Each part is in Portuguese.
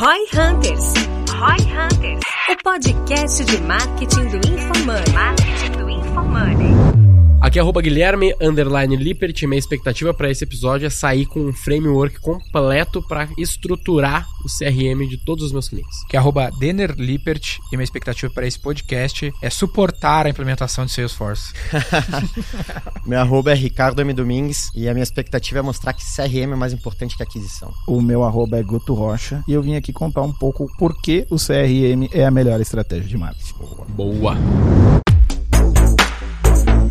Roy Hunters. Roy Hunters. O podcast de marketing do InfoMoney. Marketing do InfoMoney. Aqui é arroba Guilherme, underline Lippert. Minha expectativa para esse episódio é sair com um framework completo para estruturar o CRM de todos os meus clientes. Que é arroba Denner Lippert. E minha expectativa para esse podcast é suportar a implementação de Salesforce. meu arroba é Ricardo M. Domingues e a minha expectativa é mostrar que CRM é mais importante que aquisição. O meu arroba é Guto Rocha e eu vim aqui contar um pouco por que o CRM é a melhor estratégia de marketing. Boa.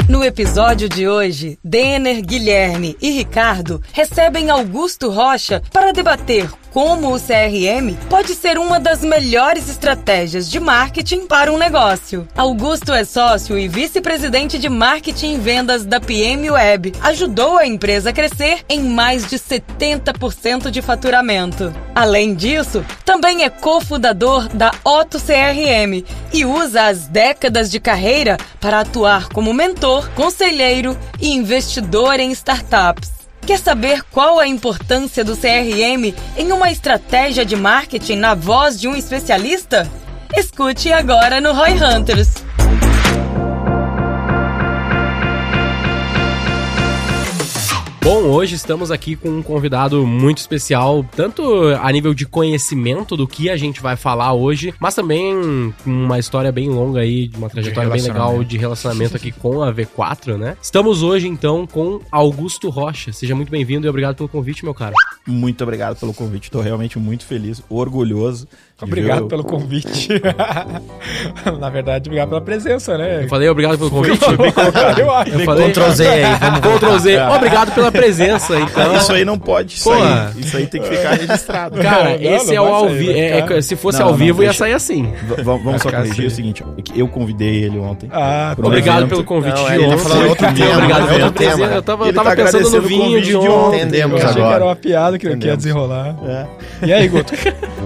No episódio de hoje, Denner, Guilherme e Ricardo recebem Augusto Rocha para debater como o CRM pode ser uma das melhores estratégias de marketing para um negócio. Augusto é sócio e vice-presidente de marketing e vendas da PM Web. Ajudou a empresa a crescer em mais de 70% de faturamento. Além disso, também é cofundador da Otto CRM e usa as décadas de carreira para atuar como mentor, conselheiro e investidor em startups. Quer saber qual a importância do CRM em uma estratégia de marketing na voz de um especialista? Escute agora no Roy Hunters. Bom, hoje estamos aqui com um convidado muito especial, tanto a nível de conhecimento do que a gente vai falar hoje, mas também com uma história bem longa aí, uma trajetória bem legal de relacionamento aqui com a V4, né? Estamos hoje então com Augusto Rocha. Seja muito bem-vindo e obrigado pelo convite, meu cara. Muito obrigado pelo convite. Estou realmente muito feliz, orgulhoso Obrigado pelo convite. Na verdade, obrigado pela presença, né? Eu falei obrigado pelo convite. Foi bem colocado. Eu, acho. eu falei Ctrl Z aí, vamos Ctrl Z. Obrigado pela presença. Então. Isso aí não pode sair. Isso aí tem que ficar registrado. Cara, não, esse não, é o ao vivo. É, é, se fosse não, ao vivo, ia sair assim. V vamos só corrigir o seguinte: eu convidei ele ontem. Ah, tá. Obrigado pelo convite de ontem. Tá falando outro tema. Obrigado pelo tema. Eu tava, tá pensando no vinho de ontem. Entendemos agora. Achei que era uma piada que ia desenrolar. E aí, Guto?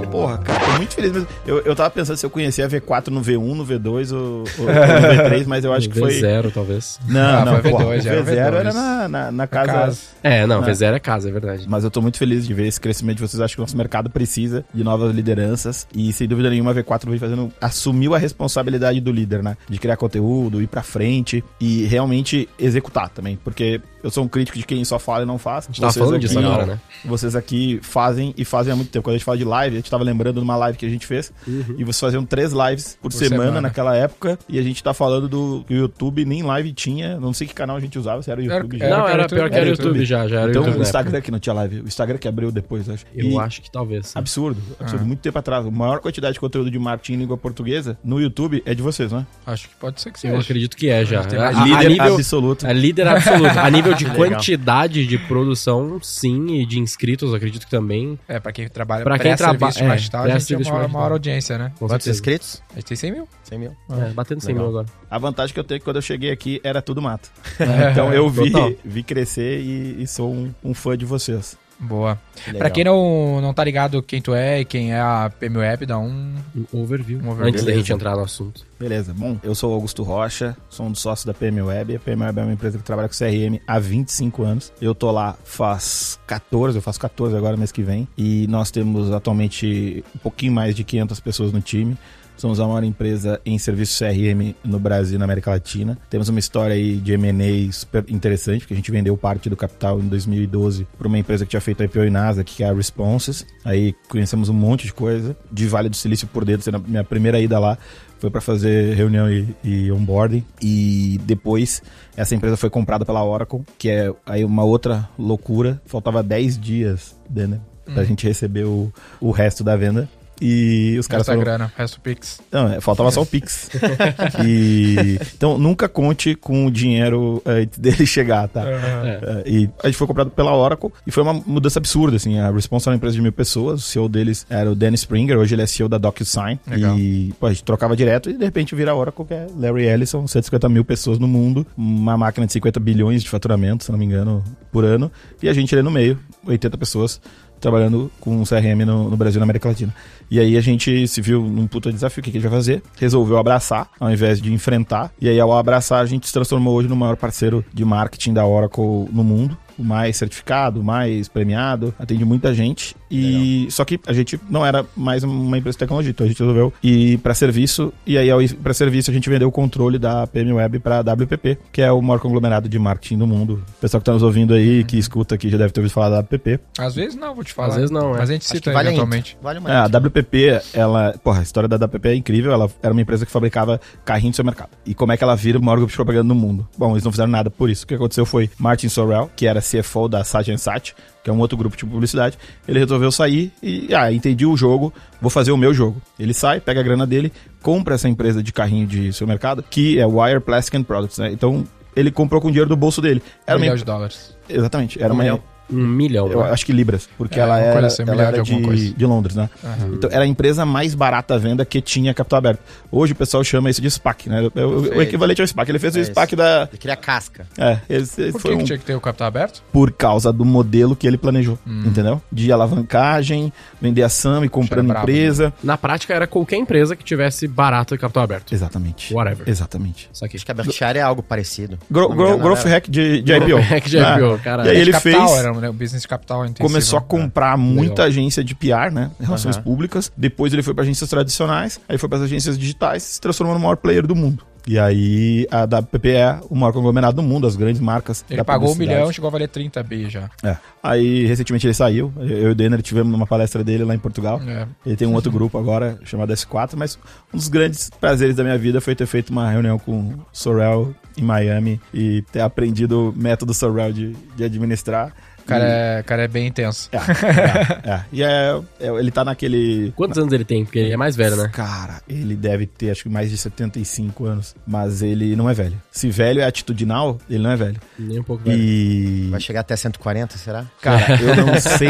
Porra, cara, muito feliz. Eu, eu, tava pensando se eu conhecia a V4 no V1, no V2 ou, ou no V3, mas eu acho que foi. V0, talvez. Não, ah, não, V2, o V0 era na, na, na casa. casa. É, não, na... V0 é casa, é verdade. Mas eu tô muito feliz de ver esse crescimento de vocês. Acho que o nosso mercado precisa de novas lideranças. E sem dúvida nenhuma, a V4 vem fazendo. assumiu a responsabilidade do líder, né? De criar conteúdo, ir pra frente e realmente executar também. Porque eu sou um crítico de quem só fala e não faz. A gente tá falando aqui, disso agora, né? Vocês aqui fazem e fazem há muito tempo. Quando a gente fala de live, a gente tava lembrando de uma live que a gente fez. Uhum. E vocês faziam três lives por, por semana, semana, naquela época. E a gente tá falando do YouTube, nem live tinha. Não sei que canal a gente usava, se era o YouTube era, já. Não, era, pior que era, YouTube, YouTube já, já era Então YouTube o Instagram que não tinha live. O Instagram que abriu depois, acho. Eu e acho que talvez. Sim. Absurdo. Absurdo. Ah. Muito tempo atrás. A maior quantidade de conteúdo de marketing em língua portuguesa no YouTube é de vocês, não é? Acho que pode ser que seja. Eu acredito que é já. A, a, líder a nível, absoluto. É líder absoluto. a nível de quantidade de produção, sim, e de inscritos, acredito que também. É, pra quem trabalha pra quem trabalha é, a gente é uma maior audiência, né? Quantos inscritos? A gente tem 100 mil. 100 mil. É, batendo 100 Legal. mil agora. A vantagem que eu tenho é que quando eu cheguei aqui era tudo mato. É, então eu vi, vi crescer e, e sou um, um fã de vocês. Boa. Pra quem não, não tá ligado quem tu é e quem é a PM Web, dá um, um overview. Um overview. Antes Beleza. da gente entrar no assunto. Beleza. Bom, eu sou Augusto Rocha, sou um dos sócios da PM Web. A PM Web é uma empresa que trabalha com CRM há 25 anos. Eu tô lá faz 14, eu faço 14 agora mês que vem. E nós temos atualmente um pouquinho mais de 500 pessoas no time. Somos a maior empresa em serviço CRM no Brasil e na América Latina. Temos uma história aí de M&A super interessante, porque a gente vendeu parte do capital em 2012 para uma empresa que tinha feito a IPO e NASA, que é a Responses. Aí conhecemos um monte de coisa, de Vale do Silício por dentro, sendo a minha primeira ida lá foi para fazer reunião e, e, onboarding. E depois essa empresa foi comprada pela Oracle, que é aí uma outra loucura. Faltava 10 dias, né, pra hum. gente receber o, o resto da venda. E os caras falaram... grana, resto Pix. Não, é, faltava só o Pix. e... Então, nunca conte com o dinheiro antes dele chegar, tá? É. E a gente foi comprado pela Oracle e foi uma mudança absurda, assim. A Response era uma empresa de mil pessoas, o CEO deles era o Danny Springer, hoje ele é CEO da DocuSign. Legal. E pô, a gente trocava direto e de repente vira a Oracle, que é Larry Ellison, 150 mil pessoas no mundo, uma máquina de 50 bilhões de faturamento, se não me engano, por ano. E a gente ali no meio, 80 pessoas trabalhando com CRM no, no Brasil e na América Latina. E aí a gente se viu num puta desafio, o que, que a gente vai fazer? Resolveu abraçar, ao invés de enfrentar. E aí ao abraçar, a gente se transformou hoje no maior parceiro de marketing da Oracle no mundo mais certificado, mais premiado, atende muita gente E só que a gente não era mais uma empresa de tecnologia, então a gente resolveu ir para serviço e aí ao ir para serviço a gente vendeu o controle da PM Web para WPP, que é o maior conglomerado de marketing do mundo. O pessoal que tá nos ouvindo aí, que escuta aqui já deve ter ouvido falar da WPP. Às vezes não, vou te falar. Às vezes não, é. Mas a gente Acho cita vale a eventualmente. Vale uma É, a. WPP, ela, porra, a história da WPP é incrível, ela era uma empresa que fabricava carrinho do seu mercado. E como é que ela vira o maior grupo de propaganda no mundo? Bom, eles não fizeram nada por isso. O que aconteceu foi Martin Sorrell, que era CFO da Sat Sat, que é um outro grupo de publicidade, ele resolveu sair e, ah, entendi o jogo, vou fazer o meu jogo. Ele sai, pega a grana dele, compra essa empresa de carrinho de seu mercado, que é Wire Plastic and Products, né? Então, ele comprou com o dinheiro do bolso dele. Era Um milhão de dólares. Exatamente, era Um uma milhão. Um milhão. eu né? acho que libras, porque É, ela era, assim, ela era de de, alguma coisa. de Londres, né? Então era a empresa mais barata à venda que tinha capital aberto. Hoje o pessoal chama isso de SPAC, né? O, o- o equivalente ao SPAC. Ele fez o É SPAC da. Ele queria casca. É, esse, esse Por foi que, que um, tinha que ter o capital aberto? por causa do modelo que ele planejou, Hum. entendeu? De alavancagem, vender ação e comprando brabo, empresa. Na prática, era qualquer empresa que tivesse barato e capital aberto. Exatamente. Whatever. Exatamente. Só que. Acho que a Berkshire é algo parecido. Gro- gro- engano, growth era- hack de, de IPO. Hack de Ah, IPO, cara. E aí ele capital, fez. Era né, um business capital intensivo. Começou a né? comprar muita Legal. agência de PR, né? Relações Aham. públicas. Depois ele foi para agências tradicionais, aí foi para as agências digitais, se transformou no maior player do mundo. E aí a WPP é o maior conglomerado do mundo, as grandes marcas. Ele pagou um milhão, chegou a valer 30 bi já. É. Aí recentemente ele saiu. Eu e o Denner tivemos numa palestra dele lá em Portugal. É. Ele tem um outro grupo agora chamado S4, mas um dos grandes prazeres da minha vida foi ter feito uma reunião com o Sorrell em Miami e ter aprendido o método Sorrell de, de administrar. O cara, é, o cara é bem intenso. É, é, é. E é, é- ele tá naquele. Quantos anos ele tem? Porque ele é mais velho, né? Cara, ele deve ter acho que mais de 75 anos, mas ele não é velho. Se velho é atitudinal, ele não é velho. Nem um pouco velho. E. Vai chegar até 140, será? Cara, eu não sei.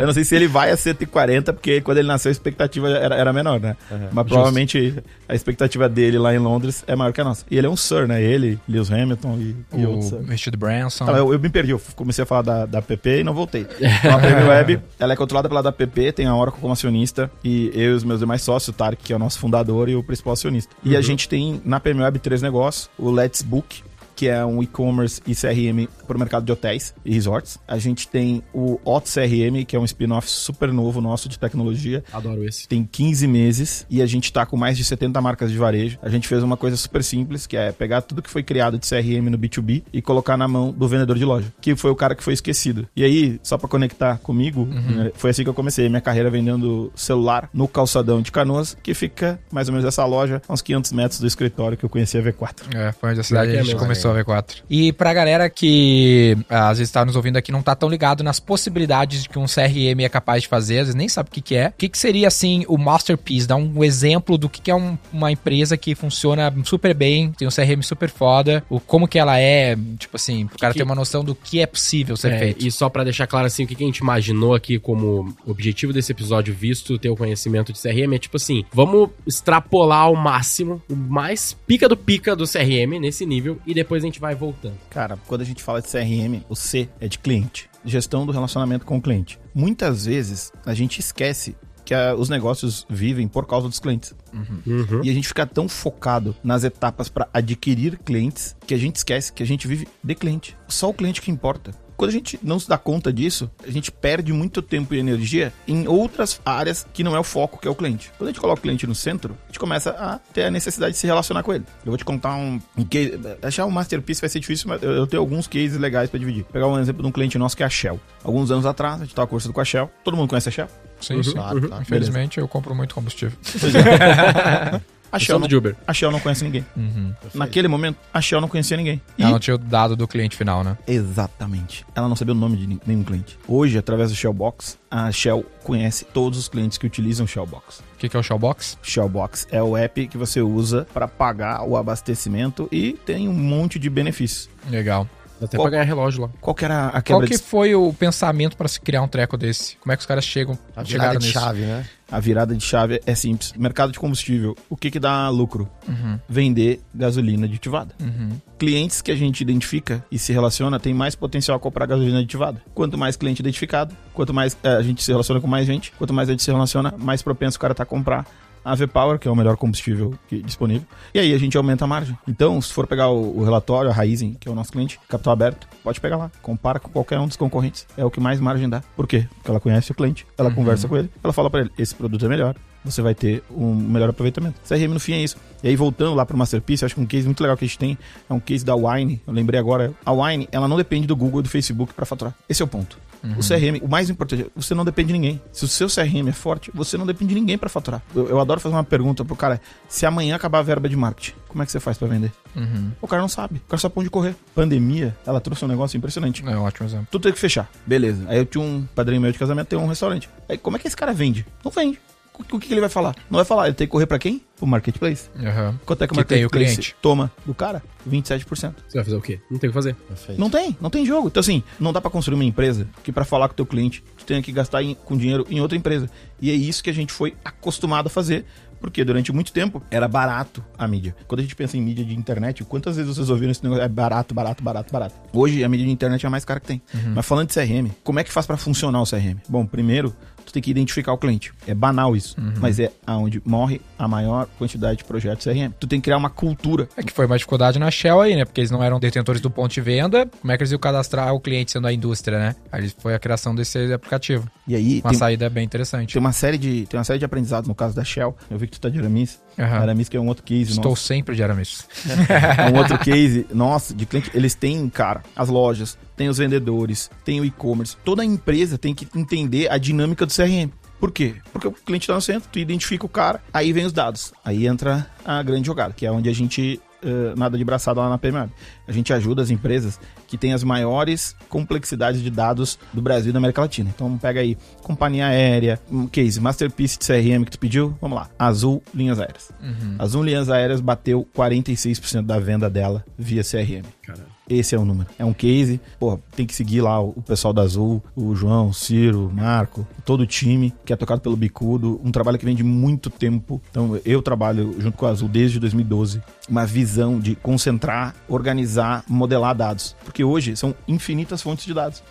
Eu não sei se ele vai a 140, porque quando ele nasceu a expectativa era, era menor, né? Mas provavelmente a expectativa dele lá em Londres é maior que a nossa. E ele é um Sir, né? Ele, Lewis Hamilton e, e outros. O Sir. Richard Branson. Eu, eu me perdi, eu comecei a falar da, da PP e não voltei. Então a PM Web, ela é controlada pela WPP, tem a Oracle como acionista, e eu e os meus demais sócios, o Tarek, que é o nosso fundador e o principal acionista. E a gente tem na PM Web três negócios, o Let's Book, que é um e-commerce e CRM para o mercado de hotéis e resorts. A gente tem o Otto CRM, que é um spin-off super novo nosso de tecnologia, Adoro esse. tem 15 meses e a gente tá com mais de 70 marcas de varejo. A gente fez uma coisa super simples, que é pegar tudo que foi criado de CRM no B2B e colocar na mão do vendedor de loja, que foi o cara que foi esquecido. E aí, só pra conectar comigo, né, foi assim que eu comecei minha carreira vendendo celular no calçadão de Canoas, que fica mais ou menos essa loja, a uns 500 metros do escritório que eu conhecia a V4. É, foi onde a cidade Pior que é a gente mesmo. começou a V4. E pra galera que ah, às vezes tá nos ouvindo aqui não tá tão ligado nas possibilidades de que um CRM é capaz de fazer, às vezes nem sabe o que, que é. O que, que seria assim o masterpiece? Dá um exemplo do que, que é um- uma empresa que funciona super bem, tem um CRM super foda, o como que ela é, tipo assim, pro cara Que- ter uma noção do que é possível ser É, feito. e só pra deixar claro assim, o que que a gente imaginou aqui como objetivo desse episódio, visto ter o conhecimento de CRM, é tipo assim, vamos extrapolar ao máximo, o mais pica do pica do CRM nesse nível, e depois a gente vai voltando. Cara, quando a gente fala de CRM, o C é de cliente. Gestão do relacionamento com o cliente. Muitas vezes a gente esquece que ah, os negócios vivem por causa dos clientes. Uhum. E a gente fica tão focado nas etapas para adquirir clientes que a gente esquece que a gente vive de cliente. Só o cliente que importa. Quando a gente não se dá conta disso, a gente perde muito tempo e energia em outras áreas que não é o foco, que é o cliente. Quando a gente coloca o cliente no centro, a gente começa a ter a necessidade de se relacionar com ele. Eu vou te contar um, um case. Achar um masterpiece vai ser difícil, mas eu, eu tenho alguns cases legais para dividir. Vou pegar um exemplo de um cliente nosso que é a Shell. Alguns anos atrás, a gente estava conversando com a Shell. Todo mundo conhece a Shell? Sim, sim. Claro, claro. Infelizmente eu compro muito combustível. A Shell, não, de Uber. a Shell não conhece ninguém. Uhum. Naquele momento, a Shell não conhecia ninguém. E Ela não tinha o dado do cliente final, né? Exatamente. Ela não sabia o nome de nenhum cliente. Hoje, através do Shellbox, a Shell conhece todos os clientes que utilizam o Shellbox. O que, que é o Shellbox? Shellbox é o app que você usa para pagar o abastecimento e tem um monte de benefícios. Legal. Dá até Qual- pra ganhar relógio lá. Qual que era a Qual quebra que de... foi o pensamento pra se criar um treco desse? Como é que os caras chegam, A virada de nisso? chave, né? A virada de chave é simples. Mercado de combustível. O que que dá lucro? Uhum, Vender gasolina aditivada. uhum. Clientes que a gente identifica e se relaciona tem mais potencial a comprar gasolina aditivada. Quanto mais cliente identificado, quanto mais eh, a gente se relaciona com mais gente, quanto mais a gente se relaciona, mais propenso o cara tá a comprar a V-Power, que é o melhor combustível que- disponível, e aí a gente aumenta a margem. Então, se for pegar o, o relatório, a Raizen, que é o nosso cliente, capital aberto, pode pegar lá, compara com qualquer um dos concorrentes. É o que mais margem dá. Por quê? Porque ela conhece o cliente, ela conversa com ele, ela fala pra ele, esse produto é melhor, você vai ter um melhor aproveitamento. CRM no fim é isso. E aí, voltando lá pro Masterpiece, eu acho que um case muito legal que a gente tem é um case da Wine. Eu lembrei agora. A Wine, ela não depende do Google e do Facebook para faturar. Esse é o ponto. O CRM, o mais importante, você não depende de ninguém. Se o seu CRM é forte, você não depende de ninguém para faturar. Eu, eu adoro fazer uma pergunta pro cara: se amanhã acabar a verba de marketing, como é que você faz para vender? Uhum. O cara não sabe. O cara só pode correr. Pandemia, ela trouxe um negócio impressionante. É um ótimo exemplo. Tudo teve que fechar. Beleza. Aí eu tinha um padrinho meu de casamento, tem um restaurante. Aí como é que esse cara vende? Não vende. O que, o que ele vai falar? Não vai falar. Ele tem que correr pra quem? Pro marketplace. Uhum. Quanto é que o Que tem o marketplace cliente. toma do cara? 27%. Você vai fazer o quê? Não tem o que fazer. Perfeito. Não tem, não tem jogo. Então, assim, não dá pra construir uma empresa que pra falar com o teu cliente, tu tenha que gastar em- com dinheiro em outra empresa. E é isso que a gente foi acostumado a fazer. Porque durante muito tempo era barato a mídia. Quando a gente pensa em mídia de internet, quantas vezes vocês ouviram esse negócio? É barato, barato, barato, barato. Hoje a mídia de internet é a mais cara que tem. Mas falando de CRM, como é que faz pra funcionar o CRM? Bom, primeiro, tem que identificar o cliente. É banal isso, mas é aonde morre a maior quantidade de projetos CRM. Tu tem que criar uma cultura É que foi uma dificuldade na Shell aí, né? Porque eles não eram detentores do ponto de venda. Como é que eles iam cadastrar o cliente sendo a indústria, né? Aí foi a criação desse aplicativo. E aí Uma tem, saída bem interessante. tem uma série de tem uma série de aprendizados no caso da Shell. Eu vi que tu tá de Aramis. Aham. Aramis que é um outro case, Estou nossa. sempre de Aramis. É um outro case, nossa, de cliente. Eles têm, cara, as lojas, tem os vendedores, tem o e-commerce. Toda empresa tem que entender a dinâmica do CRM. Por quê? Porque o cliente está no centro, tu identifica o cara, aí vem os dados. Aí entra a grande jogada, que é onde a gente eh, nada de braçada lá na PMAB. A gente ajuda as empresas que têm as maiores complexidades de dados do Brasil e da América Latina. Então pega aí companhia aérea, um case, Masterpiece de CRM que tu pediu, vamos lá. Azul Linhas Aéreas. Azul Linhas Aéreas bateu 46% da venda dela via CRM. Caralho. Esse é o número. É um case. Pô, tem que seguir lá o pessoal da Azul, o João, o Ciro, o Marco, todo o time que é tocado pelo Bicudo. Um trabalho que vem de muito tempo. Então, eu trabalho junto com a Azul desde 2012. Uma visão de concentrar, organizar, modelar dados. Porque hoje são infinitas fontes de dados.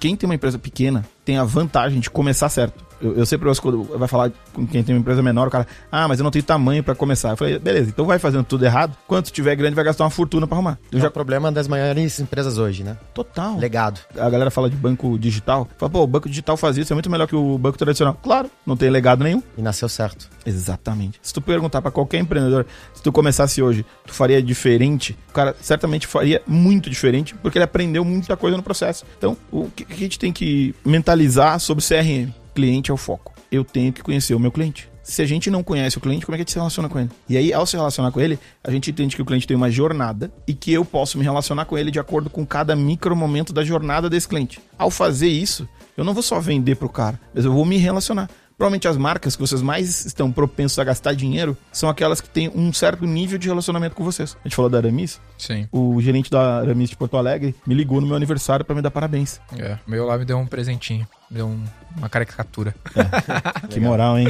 Quem tem uma empresa pequena tem a vantagem de começar certo. Eu, eu sempre quando vai falar com quem tem uma empresa menor, o cara, ah, mas eu não tenho tamanho pra começar. Eu falei, beleza, então vai fazendo tudo errado. Quando tiver grande, vai gastar uma fortuna pra arrumar. Eu É já o problema das maiores empresas hoje, né? Total. Legado. A galera fala de banco digital. Fala, pô, o banco digital faz isso, é muito melhor que o banco tradicional. Claro, não tem legado nenhum. E nasceu certo. Exatamente. Se tu perguntar pra qualquer empreendedor, se tu começasse hoje, tu faria diferente, o cara certamente faria muito diferente, porque ele aprendeu muita coisa no processo. Então, o que que a gente tem que mentalizar sobre CRM? Cliente é o foco. Eu tenho que conhecer o meu cliente. Se a gente não conhece o cliente, como é que a gente se relaciona com ele? E aí, ao se relacionar com ele, a gente entende que o cliente tem uma jornada e que eu posso me relacionar com ele de acordo com cada micro momento da jornada desse cliente. Ao fazer isso, eu não vou só vender pro cara, mas eu vou me relacionar. Provavelmente as marcas que vocês mais estão propensos a gastar dinheiro são aquelas que têm um certo nível de relacionamento com vocês. A gente falou da Aramis, Sim. o gerente da Aramis de Porto Alegre me ligou no meu aniversário pra me dar parabéns. É. Meu lá me deu um presentinho. Deu um- uma caricatura. Que moral, hein?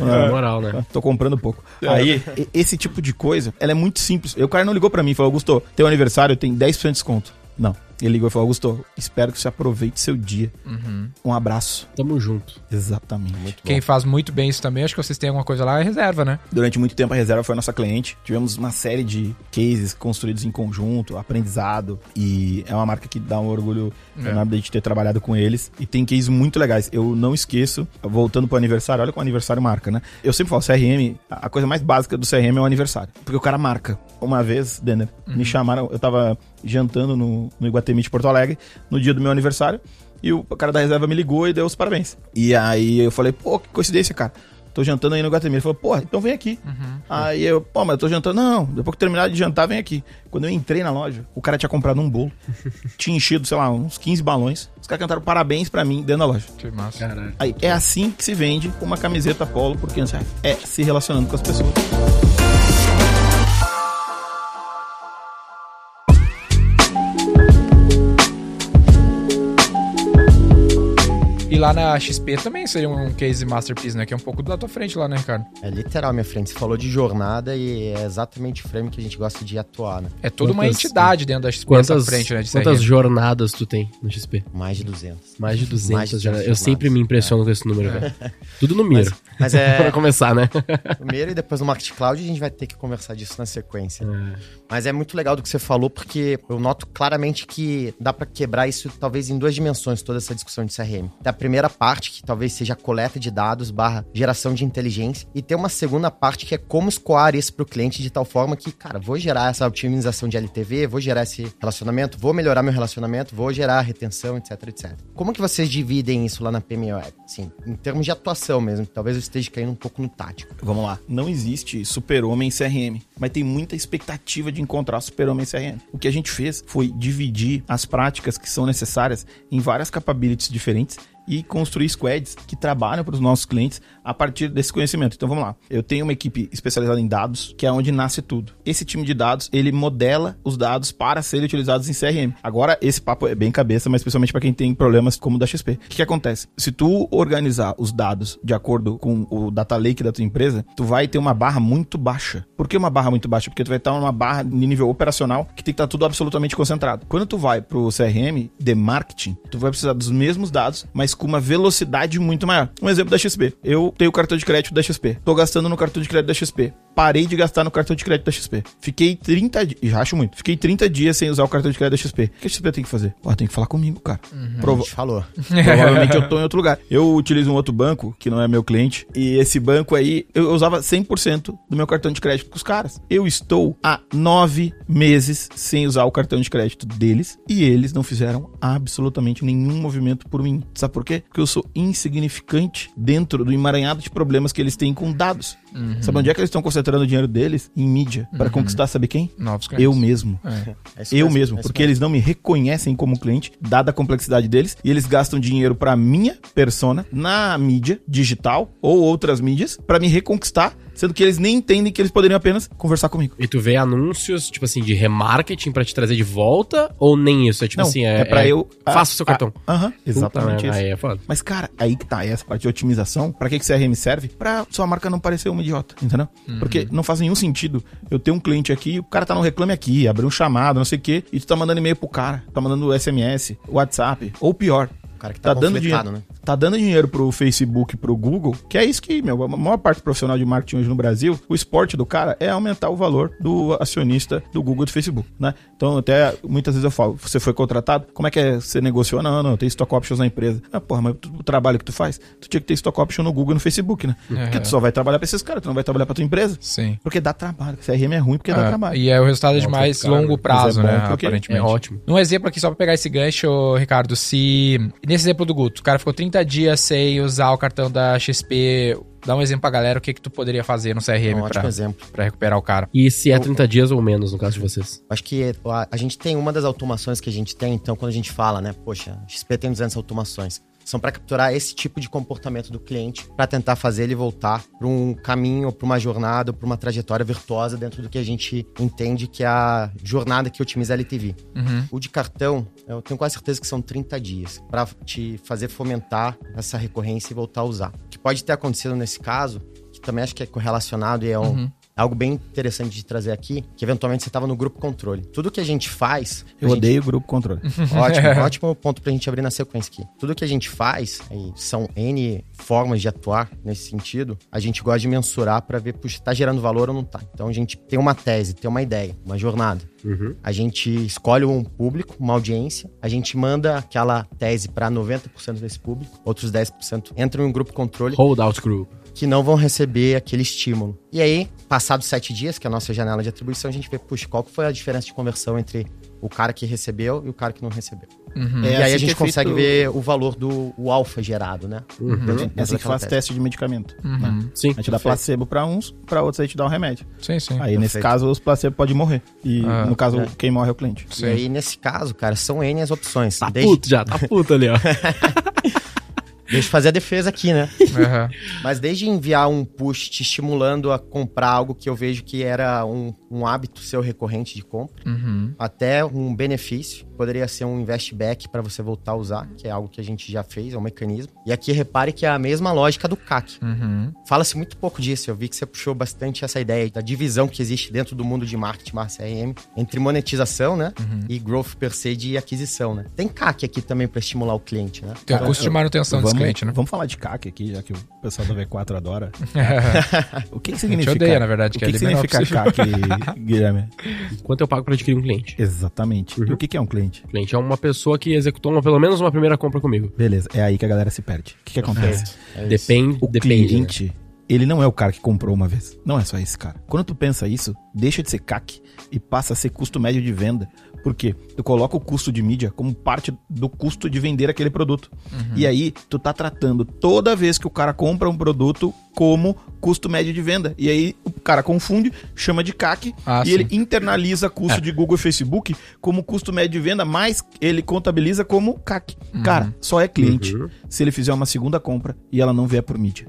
Na moral, né? Tô comprando pouco. Aí, esse tipo de coisa, ela é muito simples. E o cara não ligou pra mim e falou, Augusto, teu aniversário tem 10% de desconto. Não. Ele ligou e falou, Augusto, espero que você aproveite seu dia. Um abraço. Tamo junto. Exatamente. Muito Quem bom. faz muito bem isso também, acho que vocês têm alguma coisa lá, é reserva, né? Durante muito tempo a reserva foi a nossa cliente. Tivemos uma série de cases construídos em conjunto, aprendizado. E é uma marca que dá um orgulho É. enorme de ter trabalhado com eles. E tem cases muito legais. Eu não esqueço, voltando pro aniversário, olha como o aniversário marca, né? Eu sempre falo, CRM, a a coisa mais básica do CRM é o aniversário. Porque o cara marca. Uma vez, Denner, me chamaram, eu tava jantando no, no Iguatemi de Porto Alegre, no dia do meu aniversário. E o cara da reserva me ligou e deu os parabéns. E aí eu falei, pô, que coincidência, cara. Tô jantando aí no Guatemi. Ele falou, porra, então vem aqui. Aí eu, pô, mas eu tô jantando. Não, depois que terminar de jantar, vem aqui. Quando eu entrei na loja, o cara tinha comprado um bolo. tinha enchido, sei lá, uns 15 balões. Os caras cantaram parabéns pra mim dentro da loja. Que massa. Caralho. Aí, é assim que se vende uma camiseta polo por 500 reais. É se relacionando com as pessoas. Lá na XP também seria um case masterpiece, né? Que é um pouco da tua frente lá, né, Ricardo? É literal, minha frente. Você falou de jornada e é exatamente o frame que a gente gosta de atuar, né? É toda uma Quantas- entidade dentro da XP Quantas, essa frente, né? De quantas CRM. jornadas tu tem no XP? Mais de 200. Mais de 200 Mais de 200 jornadas. Eu sempre me impressiono com esse número, velho. Tudo no miro. Mas pra é começar, né? primeiro e depois no Market Cloud a gente vai ter que conversar disso na sequência. Mas é muito legal do que você falou, porque eu noto claramente que dá pra quebrar isso talvez em duas dimensões, toda essa discussão de CRM. Tem a primeira parte, que talvez seja a coleta de dados barra geração de inteligência, e tem uma segunda parte que é como escoar isso pro cliente de tal forma que, cara, vou gerar essa otimização de LTV, vou gerar esse relacionamento, vou melhorar meu relacionamento, vou gerar retenção, etc, etc. Como que vocês dividem isso lá na PME Web? Assim, em termos de atuação mesmo, talvez eu esteja caindo um pouco no tático. Vamos lá. Não existe super-homem CRM, mas tem muita expectativa de encontrar super-homem CRM. O que a gente fez foi dividir as práticas que são necessárias em várias capabilities diferentes e construir squads que trabalham para os nossos clientes a partir desse conhecimento. Então vamos lá. Eu tenho uma equipe especializada em dados, que é onde nasce tudo. Esse time de dados, ele modela os dados para serem utilizados em CRM. Agora, esse papo é bem cabeça, mas principalmente para quem tem problemas como o da XP. O que, que acontece? Se tu organizar os dados de acordo com o data lake da tua empresa, tu vai ter uma barra muito baixa. Por que uma barra muito baixa? Porque tu vai estar numa barra de nível operacional que tem que estar tudo absolutamente concentrado. Quando tu vai pro CRM de marketing, tu vai precisar dos mesmos dados, mas com uma velocidade muito maior. Um exemplo da XP. Eu tenho o cartão de crédito da XP. Tô gastando no cartão de crédito da XP. Parei de gastar no cartão de crédito da XP. Fiquei 30 dias. Acho muito. Fiquei 30 dias sem usar o cartão de crédito da XP. O que a XP tem que fazer? Pô, tem que falar comigo, cara. A Prova- falou. Provavelmente eu tô em outro lugar. Eu utilizo um outro banco, que não é meu cliente, e esse banco aí, eu usava 100% do meu cartão de crédito com os caras. Eu estou há nove meses sem usar o cartão de crédito deles, e eles não fizeram absolutamente nenhum movimento por mim. Sabe por quê? Porque eu sou insignificante dentro do emaranhado de problemas que eles têm com dados. Sabe onde é que eles estão concentrando o dinheiro deles? Em mídia. Para conquistar, sabe quem? Novos clientes. Eu mesmo. É. É Eu mesmo, mesmo, é porque eles não me reconhecem como cliente, dada a complexidade deles, e eles gastam dinheiro pra minha persona na mídia digital ou outras mídias pra me reconquistar, sendo que eles nem entendem que eles poderiam apenas conversar comigo. E tu vê anúncios, tipo assim, de remarketing pra te trazer de volta? Ou nem isso? É tipo não, assim, é, pra eu. Faça o seu ah, cartão. ah, Aham, exatamente Puta, isso. Aí é foda. Mas, cara, aí que tá, essa parte de otimização, pra que que CRM serve? Pra sua marca não parecer uma idiota, entendeu? Porque não faz nenhum sentido eu ter um cliente aqui, o cara tá no reclame aqui, abrir um chamado, não sei o quê, e tu tá mandando e-mail pro cara, tá mandando SMS, WhatsApp, ou pior, O cara que tá, tá dando dinheiro, né? tá dando dinheiro pro Facebook, pro Google, que é isso que, meu, a maior parte profissional de marketing hoje no Brasil, o esporte do cara é aumentar o valor do acionista do Google e do Facebook, né? Então, até muitas vezes eu falo, você foi contratado, como é que é, você negociou? Não, não, tenho stock options na empresa. Ah, porra, mas o trabalho que tu faz, tu tinha que ter stock option no Google e no Facebook, né? Porque tu só vai trabalhar pra esses caras, tu não vai trabalhar pra tua empresa. Sim. Porque dá trabalho. CRM é ruim porque dá É, trabalho. e é o resultado de Não, mais longo prazo, é bom né? porque Aparentemente. É ótimo. Um exemplo aqui, só pra pegar esse gancho, Ricardo, se. Nesse exemplo do Guto, o cara ficou 30 dias sem usar o cartão da XP. Dá um exemplo pra galera, o que que tu poderia fazer no É CRM um ótimo pra, exemplo. pra recuperar o cara. E se é 30 dias ou menos, no caso de vocês? Acho que a, a gente tem uma das automações que a gente tem, então, quando a gente fala, né? Poxa, XP tem 200 automações. São para capturar esse tipo de comportamento do cliente, para tentar fazer ele voltar para um caminho, para uma jornada, para uma trajetória virtuosa dentro do que a gente entende que é a jornada que otimiza a LTV. Uhum. O de cartão, eu tenho quase certeza que são 30 dias para te fazer fomentar essa recorrência e voltar a usar. O que pode ter acontecido nesse caso, que também acho que é correlacionado e é um, Uhum. Algo bem interessante de trazer aqui, que eventualmente você estava no grupo controle. Tudo que a gente faz. Eu gente- odeio o grupo controle. Ótimo, ótimo ponto pra gente abrir na sequência aqui. Tudo que a gente faz, e são N formas de atuar nesse sentido, a gente gosta de mensurar pra ver, puxa, tá gerando valor ou não tá. Então a gente tem uma tese, tem uma ideia, uma jornada. Uhum. A gente escolhe um público, uma audiência, a gente manda aquela tese pra 90% desse público, outros 10% entram em um grupo controle Holdout Group. Que não vão receber aquele estímulo. E aí, passados sete dias, que é a nossa janela de atribuição, a gente vê, puxa, qual que foi a diferença de conversão entre o cara que recebeu e o cara que não recebeu. Uhum. É e aí assim a gente é consegue feito- ver o valor do o alfa gerado, né? Uhum. Dentro- É assim que faz teste de medicamento. Uhum. né? Sim. A gente dá placebo pra uns, pra outros a gente dá um remédio. Sim, sim. Aí, nesse Perfeito. caso, os placebo podem morrer. E, Ah, no caso, é. quem morre é o cliente. E aí, nesse caso, cara, são N as opções. Tá Desde- puto já, tá puto ali, ó. Deixa eu fazer a defesa aqui, né? Aham. Mas desde enviar um push te estimulando a comprar algo que eu vejo que era um, um hábito seu recorrente de compra, Uhum. até um benefício, poderia ser um investback para você voltar a usar, que é algo que a gente já fez, é um mecanismo. E aqui repare que é a mesma lógica do CAC. Uhum. Fala-se muito pouco disso, eu vi que você puxou bastante essa ideia da divisão que existe dentro do mundo de marketing CRM entre monetização, né, e growth per se de aquisição, né. Tem CAC aqui também para estimular o cliente, né. Tem o custo de manutenção vamos, cliente, né? vamos falar de CAC aqui, já que o pessoal da V4 adora. O que, que A significa? gente odeia, na verdade, O que que, é que significa CAC, Guilherme? Quanto eu pago pra adquirir um cliente? Exatamente. E o que, que é um cliente? O cliente é uma pessoa que executou uma, pelo menos uma primeira compra comigo. Beleza, é aí que a galera se perde. O que, que acontece? É isso. Depende, O depende. né? cliente, ele não é o cara que comprou uma vez. Não é só esse cara. Quando tu pensa isso, deixa de ser CAC e passa a ser custo médio de venda. Por quê? Tu coloca o custo de mídia como parte do custo de vender aquele produto. E aí, tu tá tratando toda vez que o cara compra um produto como custo médio de venda. E aí, o cara confunde, chama de CAC Ah, e sim. ele internaliza custo de Google e Facebook como custo médio de venda, mas ele contabiliza como CAC. Cara, só é cliente Uhum. se ele fizer uma segunda compra e ela não vier por mídia.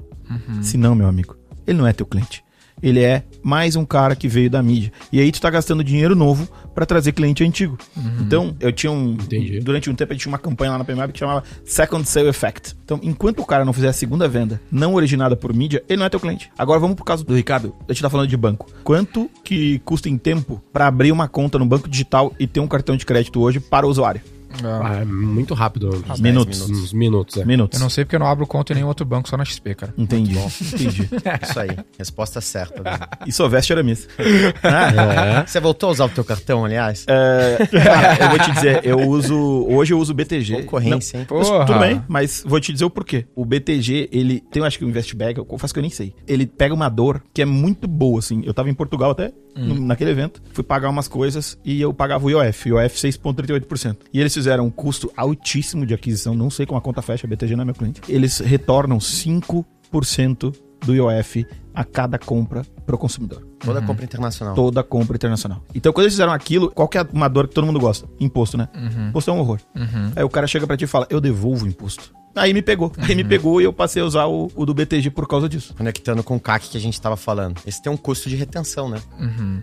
Se não, meu amigo, ele não é teu cliente. Ele é mais um cara que veio da mídia. E aí tu tá gastando dinheiro novo pra trazer cliente antigo. Então, eu tinha um. Entendi. Durante um tempo a gente tinha uma campanha lá na PMAB que chamava Second Sale Effect. Então, enquanto o cara não fizer a segunda venda não originada por mídia, ele não é teu cliente. Agora vamos pro caso do Ricardo. A gente tá falando de banco. Quanto que custa em tempo pra abrir uma conta no banco digital e ter um cartão de crédito hoje para o usuário? Ah, Ah, é muito rápido. Uns Minutos. 10 Uns minutos, é. Minutos. Eu não sei porque eu não abro conta em nenhum outro banco, só na XP, cara. Entendi. Entendi. Isso aí. Resposta certa. Bruno. E só veste aramis. É. Você voltou a usar o teu cartão, aliás? É, cara, eu vou te dizer, eu uso. Hoje eu uso o BTG. Concorrência, hein? Não, mas Porra. tudo bem, mas vou te dizer o porquê. O BTG, ele tem, eu acho que o Investbag, eu confesso que eu nem sei. Ele pega uma dor que é muito boa, assim. Eu tava em Portugal até, no- naquele evento, fui pagar umas coisas e eu pagava o IOF, IOF 6,38%. E eles fizeram um custo altíssimo de aquisição, não sei como a conta fecha, a BTG não é meu cliente. Eles retornam 5% do IOF a cada compra pro consumidor Toda compra internacional. toda compra internacional. Então, quando eles fizeram aquilo, qual que é uma dor que todo mundo gosta? Imposto, né? Imposto é um horror. Aí o cara chega pra ti e fala, eu devolvo o imposto. Aí me pegou. Aí me pegou e eu passei a usar o, o do BTG por causa disso. Conectando com o CAC que a gente tava falando. Esse tem um custo de retenção, né?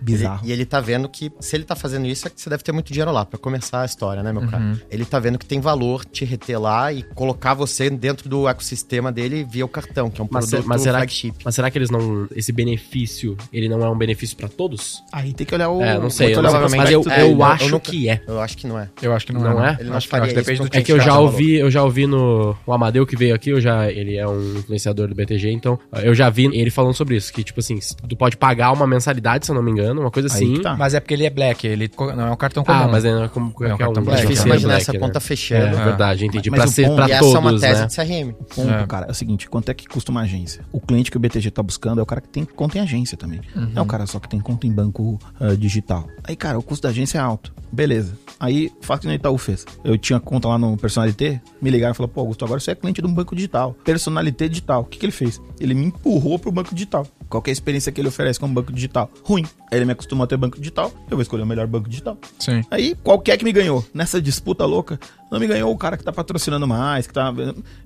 Bizarro. Ele- e ele tá vendo que, se ele tá fazendo isso, é que você deve ter muito dinheiro lá pra começar a história, né, meu Uhum. cara? Ele tá vendo que tem valor te reter lá e colocar você dentro do ecossistema dele via o cartão, que é um Mas, produto mas será flagship. mas será que eles não. Esse benefício, ele não é um benefício pra todos? Aí tem que olhar o... É, não sei. Eu não sei mas eu, aspecto eu, né? acho eu nunca- que é. Eu acho que não é. Eu acho que não, Não é. é? não. Ele não acho, que- faria acho depende do É que eu tá já falando. ouvi, eu já ouvi no o Amadeu que veio aqui, eu já ele é um influenciador do BTG, então eu já vi ele falando sobre isso, que tipo assim, tu pode pagar uma mensalidade, se eu não me engano, uma coisa Aí assim. tá. Mas é porque ele é black, ele não é um cartão comum. Ah, mas é como É um cartão um. black. É difícil imaginar black, essa né? conta É, fechando. verdade, entendi. Mas pra o ser ponto- pra e essa é uma todos, tese né? de CRM. ponto, É. cara, é o seguinte, quanto é que custa uma agência? O cliente que o BTG tá buscando é o cara que tem conta em agência também. Não é o cara só que tem conta em banco ah, digital. Aí, cara, o custo da agência é alto. Beleza. Aí, faço que o Itaú fez. Eu tinha conta lá no Personalité, me ligaram e falaram, pô, Augusto, agora você é cliente de um banco digital. Personalité digital. O que, que ele fez? Ele me empurrou pro banco digital. Qual é a experiência que ele oferece como banco digital? Ruim. Aí ele me acostumou a ter banco digital, eu vou escolher o melhor banco digital. Sim. Aí, qual que é me ganhou? Nessa disputa louca, não me ganhou o cara que tá patrocinando mais, que tá.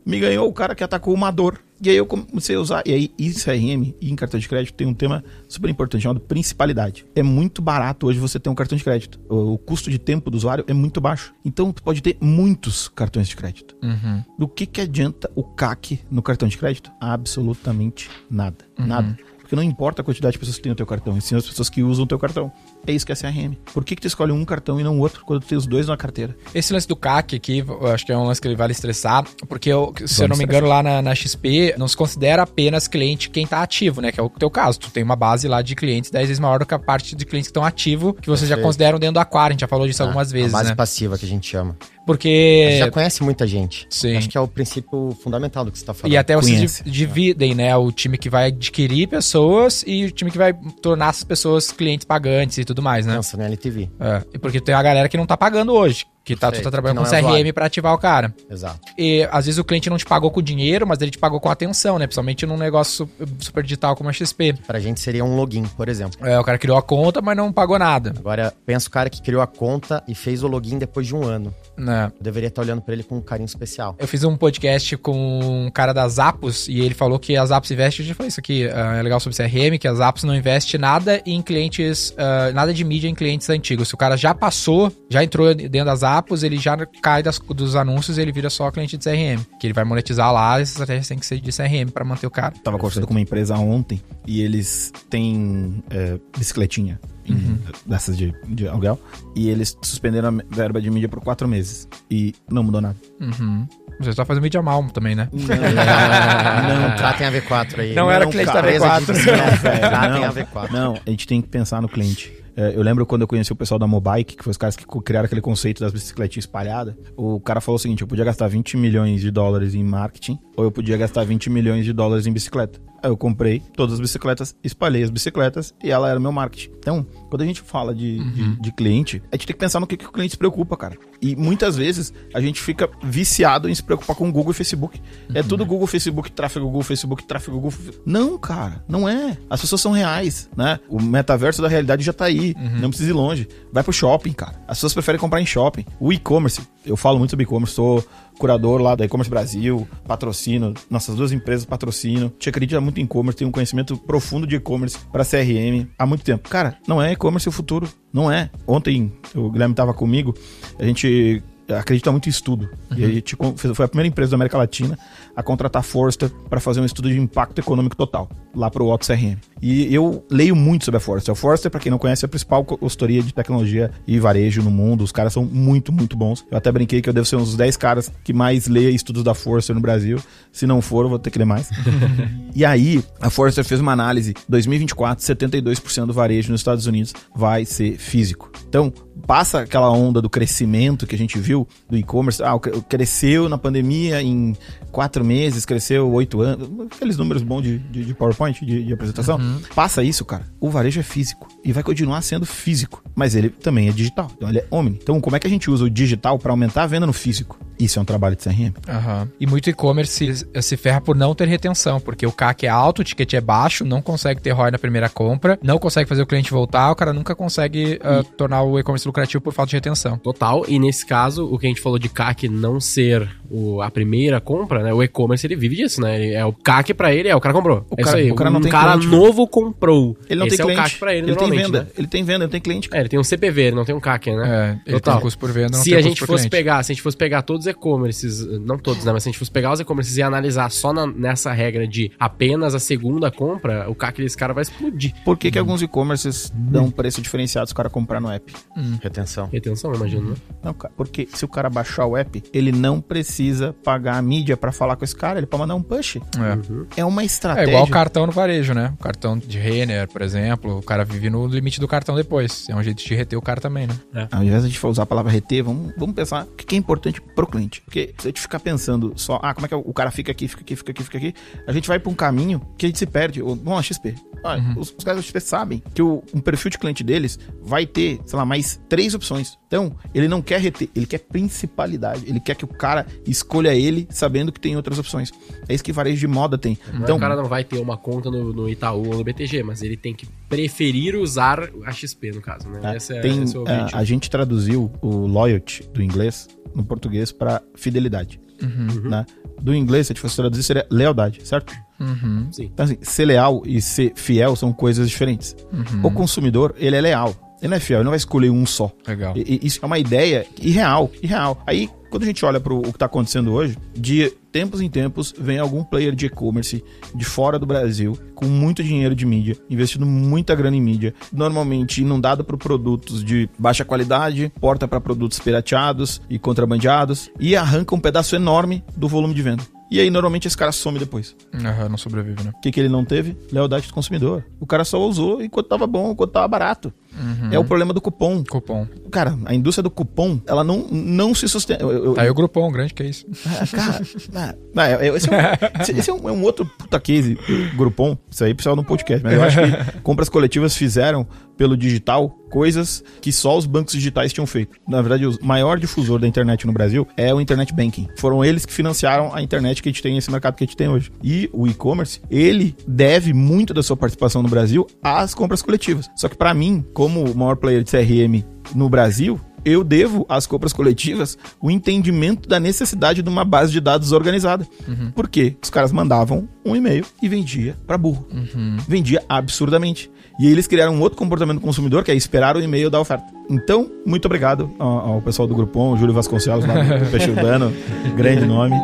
Me ganhou o cara que atacou uma dor. E aí eu comecei a usar. E aí, em CRM e em cartão de crédito tem um tema super importante chamado principalidade. É muito barato hoje você ter um cartão de crédito. O, o custo de tempo do usuário é muito baixo. Então, tu pode ter muitos cartões de crédito. Uhum. Do que, que adianta o CAC no cartão de crédito? Absolutamente nada. Nada. Porque não importa a quantidade de pessoas que tem no teu cartão, e sim as pessoas que usam o teu cartão. É isso que é CRM. Por que, que tu escolhe um cartão e não outro quando tu tem os dois na carteira? Esse lance do CAC aqui, eu acho que é um lance que ele vale estressar, porque eu, se eu não me engano, lá na, na XP, não se considera apenas cliente quem tá ativo, né? Que é o teu caso. Tu tem uma base lá de clientes 10 vezes maior do que a parte de clientes que estão ativos, que vocês já consideram dentro do aquário. A gente já falou disso Ah, algumas vezes, A base né? passiva que a gente chama. A gente Porque. já conhece muita gente. Sim. Acho que é o princípio fundamental do que você tá falando. E até vocês Conhece. dividem, né? O time que vai adquirir pessoas e o time que vai tornar essas pessoas clientes pagantes e tudo mais, né? No LTV. É, e porque tem a galera que não tá pagando hoje. Que tá, tu tá trabalhando com é CRM pra ativar o cara. Exato. E às vezes o cliente não te pagou com dinheiro, mas ele te pagou com atenção, né? Principalmente num negócio su- super digital como a XP. Pra gente seria um login, por exemplo. É, o cara criou a conta, mas não pagou nada. Agora, pensa o cara que criou a conta e fez o login depois de um ano. Né? Eu deveria estar olhando pra ele com um carinho especial. Eu fiz um podcast com um cara da Zappos e ele falou que a Zappos investe, a gente falou isso aqui, ah, é legal sobre CRM, que a Zappos não investe nada em clientes, ah, nada de mídia em clientes antigos. Se o cara já passou, já entrou dentro das Zappos, ele já cai das- dos anúncios e ele vira só cliente de CRM. Que ele vai monetizar lá, essa estratégia tem que ser de CRM pra manter o cara. Tava conversando com uma empresa ontem e eles têm é, bicicletinha uhum. dessas de, de aluguel, e eles suspenderam a verba de mídia por quatro meses. E não mudou nada. Uhum. Você tá fazendo mídia mal também, né? Não, não, não tratem a V4 aí. Não, não era cliente da V4. De... Não, velho, tratem a V4. Não, a gente tem que pensar no cliente. É, eu lembro quando eu conheci o pessoal da Mobike, que foi os caras que criaram aquele conceito das bicicletinhas espalhadas. O cara falou o seguinte: eu podia gastar 20 milhões de dólares em marketing, ou eu podia gastar 20 milhões de dólares em bicicleta. Aí eu comprei todas as bicicletas, espalhei as bicicletas e ela era o meu marketing. Então, quando a gente fala de, uhum. de, de, cliente, a gente tem que pensar no que, que o cliente se preocupa, cara. E muitas vezes a gente fica viciado em se preocupar com Google e Facebook. É uhum. É tudo Google, Facebook, tráfego Google, Facebook, tráfego Google. Não, cara, não é. As pessoas são reais, né? O metaverso da realidade já tá aí. Uhum. Não precisa ir longe. Vai pro shopping, cara. As pessoas preferem comprar em shopping. O e-commerce, eu falo muito sobre e-commerce, sou curador lá da e-commerce Brasil, patrocino, nossas duas empresas patrocinam. Te acredita muito em e-commerce, tem um conhecimento profundo de e-commerce para CRM há muito tempo. Cara, não é e-commerce o futuro, não é. Ontem o Guilherme estava comigo, a gente acredita muito em estudo. Uhum. E a gente foi a primeira empresa da América Latina a contratar Forrester para fazer um estudo de impacto econômico total, lá para o Otto CRM. E eu leio muito sobre a Forrester. A Forrester, para quem não conhece, é a principal consultoria de tecnologia e varejo no mundo. Os caras são muito, muito bons. Eu até brinquei que eu devo ser um dos 10 caras que mais lê estudos da Forrester no Brasil. Se não for, eu vou ter que ler mais. e aí, a Forrester fez uma análise. 2024, 72% do varejo nos Estados Unidos vai ser físico. Então, passa aquela onda do crescimento que a gente viu do e-commerce. Ah, cresceu na pandemia em quatro meses, cresceu oito anos. Aqueles números bons de, de, de PowerPoint, de, de apresentação. Uhum. Passa isso, cara. O varejo é físico e vai continuar sendo físico, mas ele também é digital. Então ele é omni. Então como é que a gente usa o digital para aumentar a venda no físico? Isso é um trabalho de CRM. Uhum. E muito e-commerce se, se ferra por não ter retenção, porque o CAC é alto, o ticket é baixo, não consegue ter ROI na primeira compra, não consegue fazer o cliente voltar, o cara nunca consegue uh, tornar o e-commerce lucrativo por falta de retenção. Total. E nesse caso, o que a gente falou de CAC não ser o, a primeira compra, né? O e-commerce ele vive disso, né? é o CAC para ele, é o cara comprou. O é cara, isso aí. O cara não um tem cara cliente, novo comprou. Ele não Esse tem é cliente. o CAC pra ele, ele tem venda. Né? Ele tem venda, ele tem cliente. É, ele tem um CPV, ele não tem um CAC, né? É, ele Total. tem custo por venda, não se tem a gente fosse cliente. pegar, se a gente fosse pegar todos os e-commerces, não todos, né? Mas se a gente fosse pegar os e-commerces e analisar só na, nessa regra de apenas a segunda compra, o CAC desse cara vai explodir. Por que, que hum. alguns e-commerces hum. dão preço diferenciado se o cara comprar no app? Hum. Retenção. Retenção, imagino, né? Não, porque se o cara baixar o app, ele não precisa pagar a mídia para falar com esse cara, ele pode mandar um push. É, uhum. é uma estratégia. É igual o cartão no varejo, né? O cartão de Renner, por exemplo, o cara vive no limite do cartão depois. É um jeito de reter o cara também, né? É. Ao invés de a gente usar a palavra reter, vamos, vamos pensar o que é importante pro cliente. Porque se a gente ficar pensando só, ah, como é que o cara fica aqui, fica aqui, fica aqui, fica aqui, a gente vai pra um caminho que a gente se perde. Vamos lá, XP. Ah, uhum. os, os, caras da XP sabem que o, um perfil de cliente deles vai ter, sei lá, mais três opções. Então, ele não quer reter, ele quer principalidade. Ele quer que o cara escolha ele sabendo que tem outras opções. É isso que varejo de moda tem. Não então, o cara não vai ter uma conta no, no, Itaú ou no BTG, mas ele tem que preferir usar a XP, no caso, né? É, esse é, tem, esse é o objetivo. A, a gente traduziu o loyalty do inglês no português para fidelidade. Uhum. Né? Do inglês, se a gente fosse traduzir, seria lealdade, certo? Uhum. Então, assim, ser leal e ser fiel são coisas diferentes. Uhum. O consumidor, ele é leal. Ele não é fiel, ele não vai escolher um só. Legal. E, isso é uma ideia irreal, irreal. Aí, quando a gente olha para o que está acontecendo hoje, de tempos em tempos vem algum player de e-commerce de fora do Brasil com muito dinheiro de mídia, investindo muita grana em mídia, normalmente inundado por produtos de baixa qualidade, porta para produtos pirateados e contrabandeados e arranca um pedaço enorme do volume de venda. E aí, normalmente, esse cara some depois. Uhum, não sobrevive, né? O que, que ele não teve? Lealdade do consumidor. O cara só usou enquanto tava bom, enquanto tava barato. Uhum. É o problema do cupom. Cupom. Cara, a indústria do cupom, ela não, não se sustenta. Eu, eu, tá aí o Grupom, grande que é isso. Ah, cara, ah, é, esse, é um, esse, esse é, um, é um, outro puta case, Grupom. Isso aí precisa no podcast. Mas eu acho que compras coletivas fizeram pelo digital coisas que só os bancos digitais tinham feito. Na verdade, o maior difusor da internet no Brasil é o Internet Banking. Foram eles que financiaram a internet que a gente tem, esse mercado que a gente tem hoje. E o e-commerce, ele deve muito da sua participação no Brasil às compras coletivas. Só que para mim, como o maior player de CRM no Brasil, eu devo às compras coletivas o entendimento da necessidade de uma base de dados organizada. Uhum. Porque os caras mandavam um e-mail e vendia para burro. Uhum. Vendia absurdamente. E eles criaram um outro comportamento do consumidor, que é esperar o e-mail da oferta. Então, muito obrigado ao, ao pessoal do Grupom, Júlio Vasconcelos, lá do Peixe Urbano, grande nome.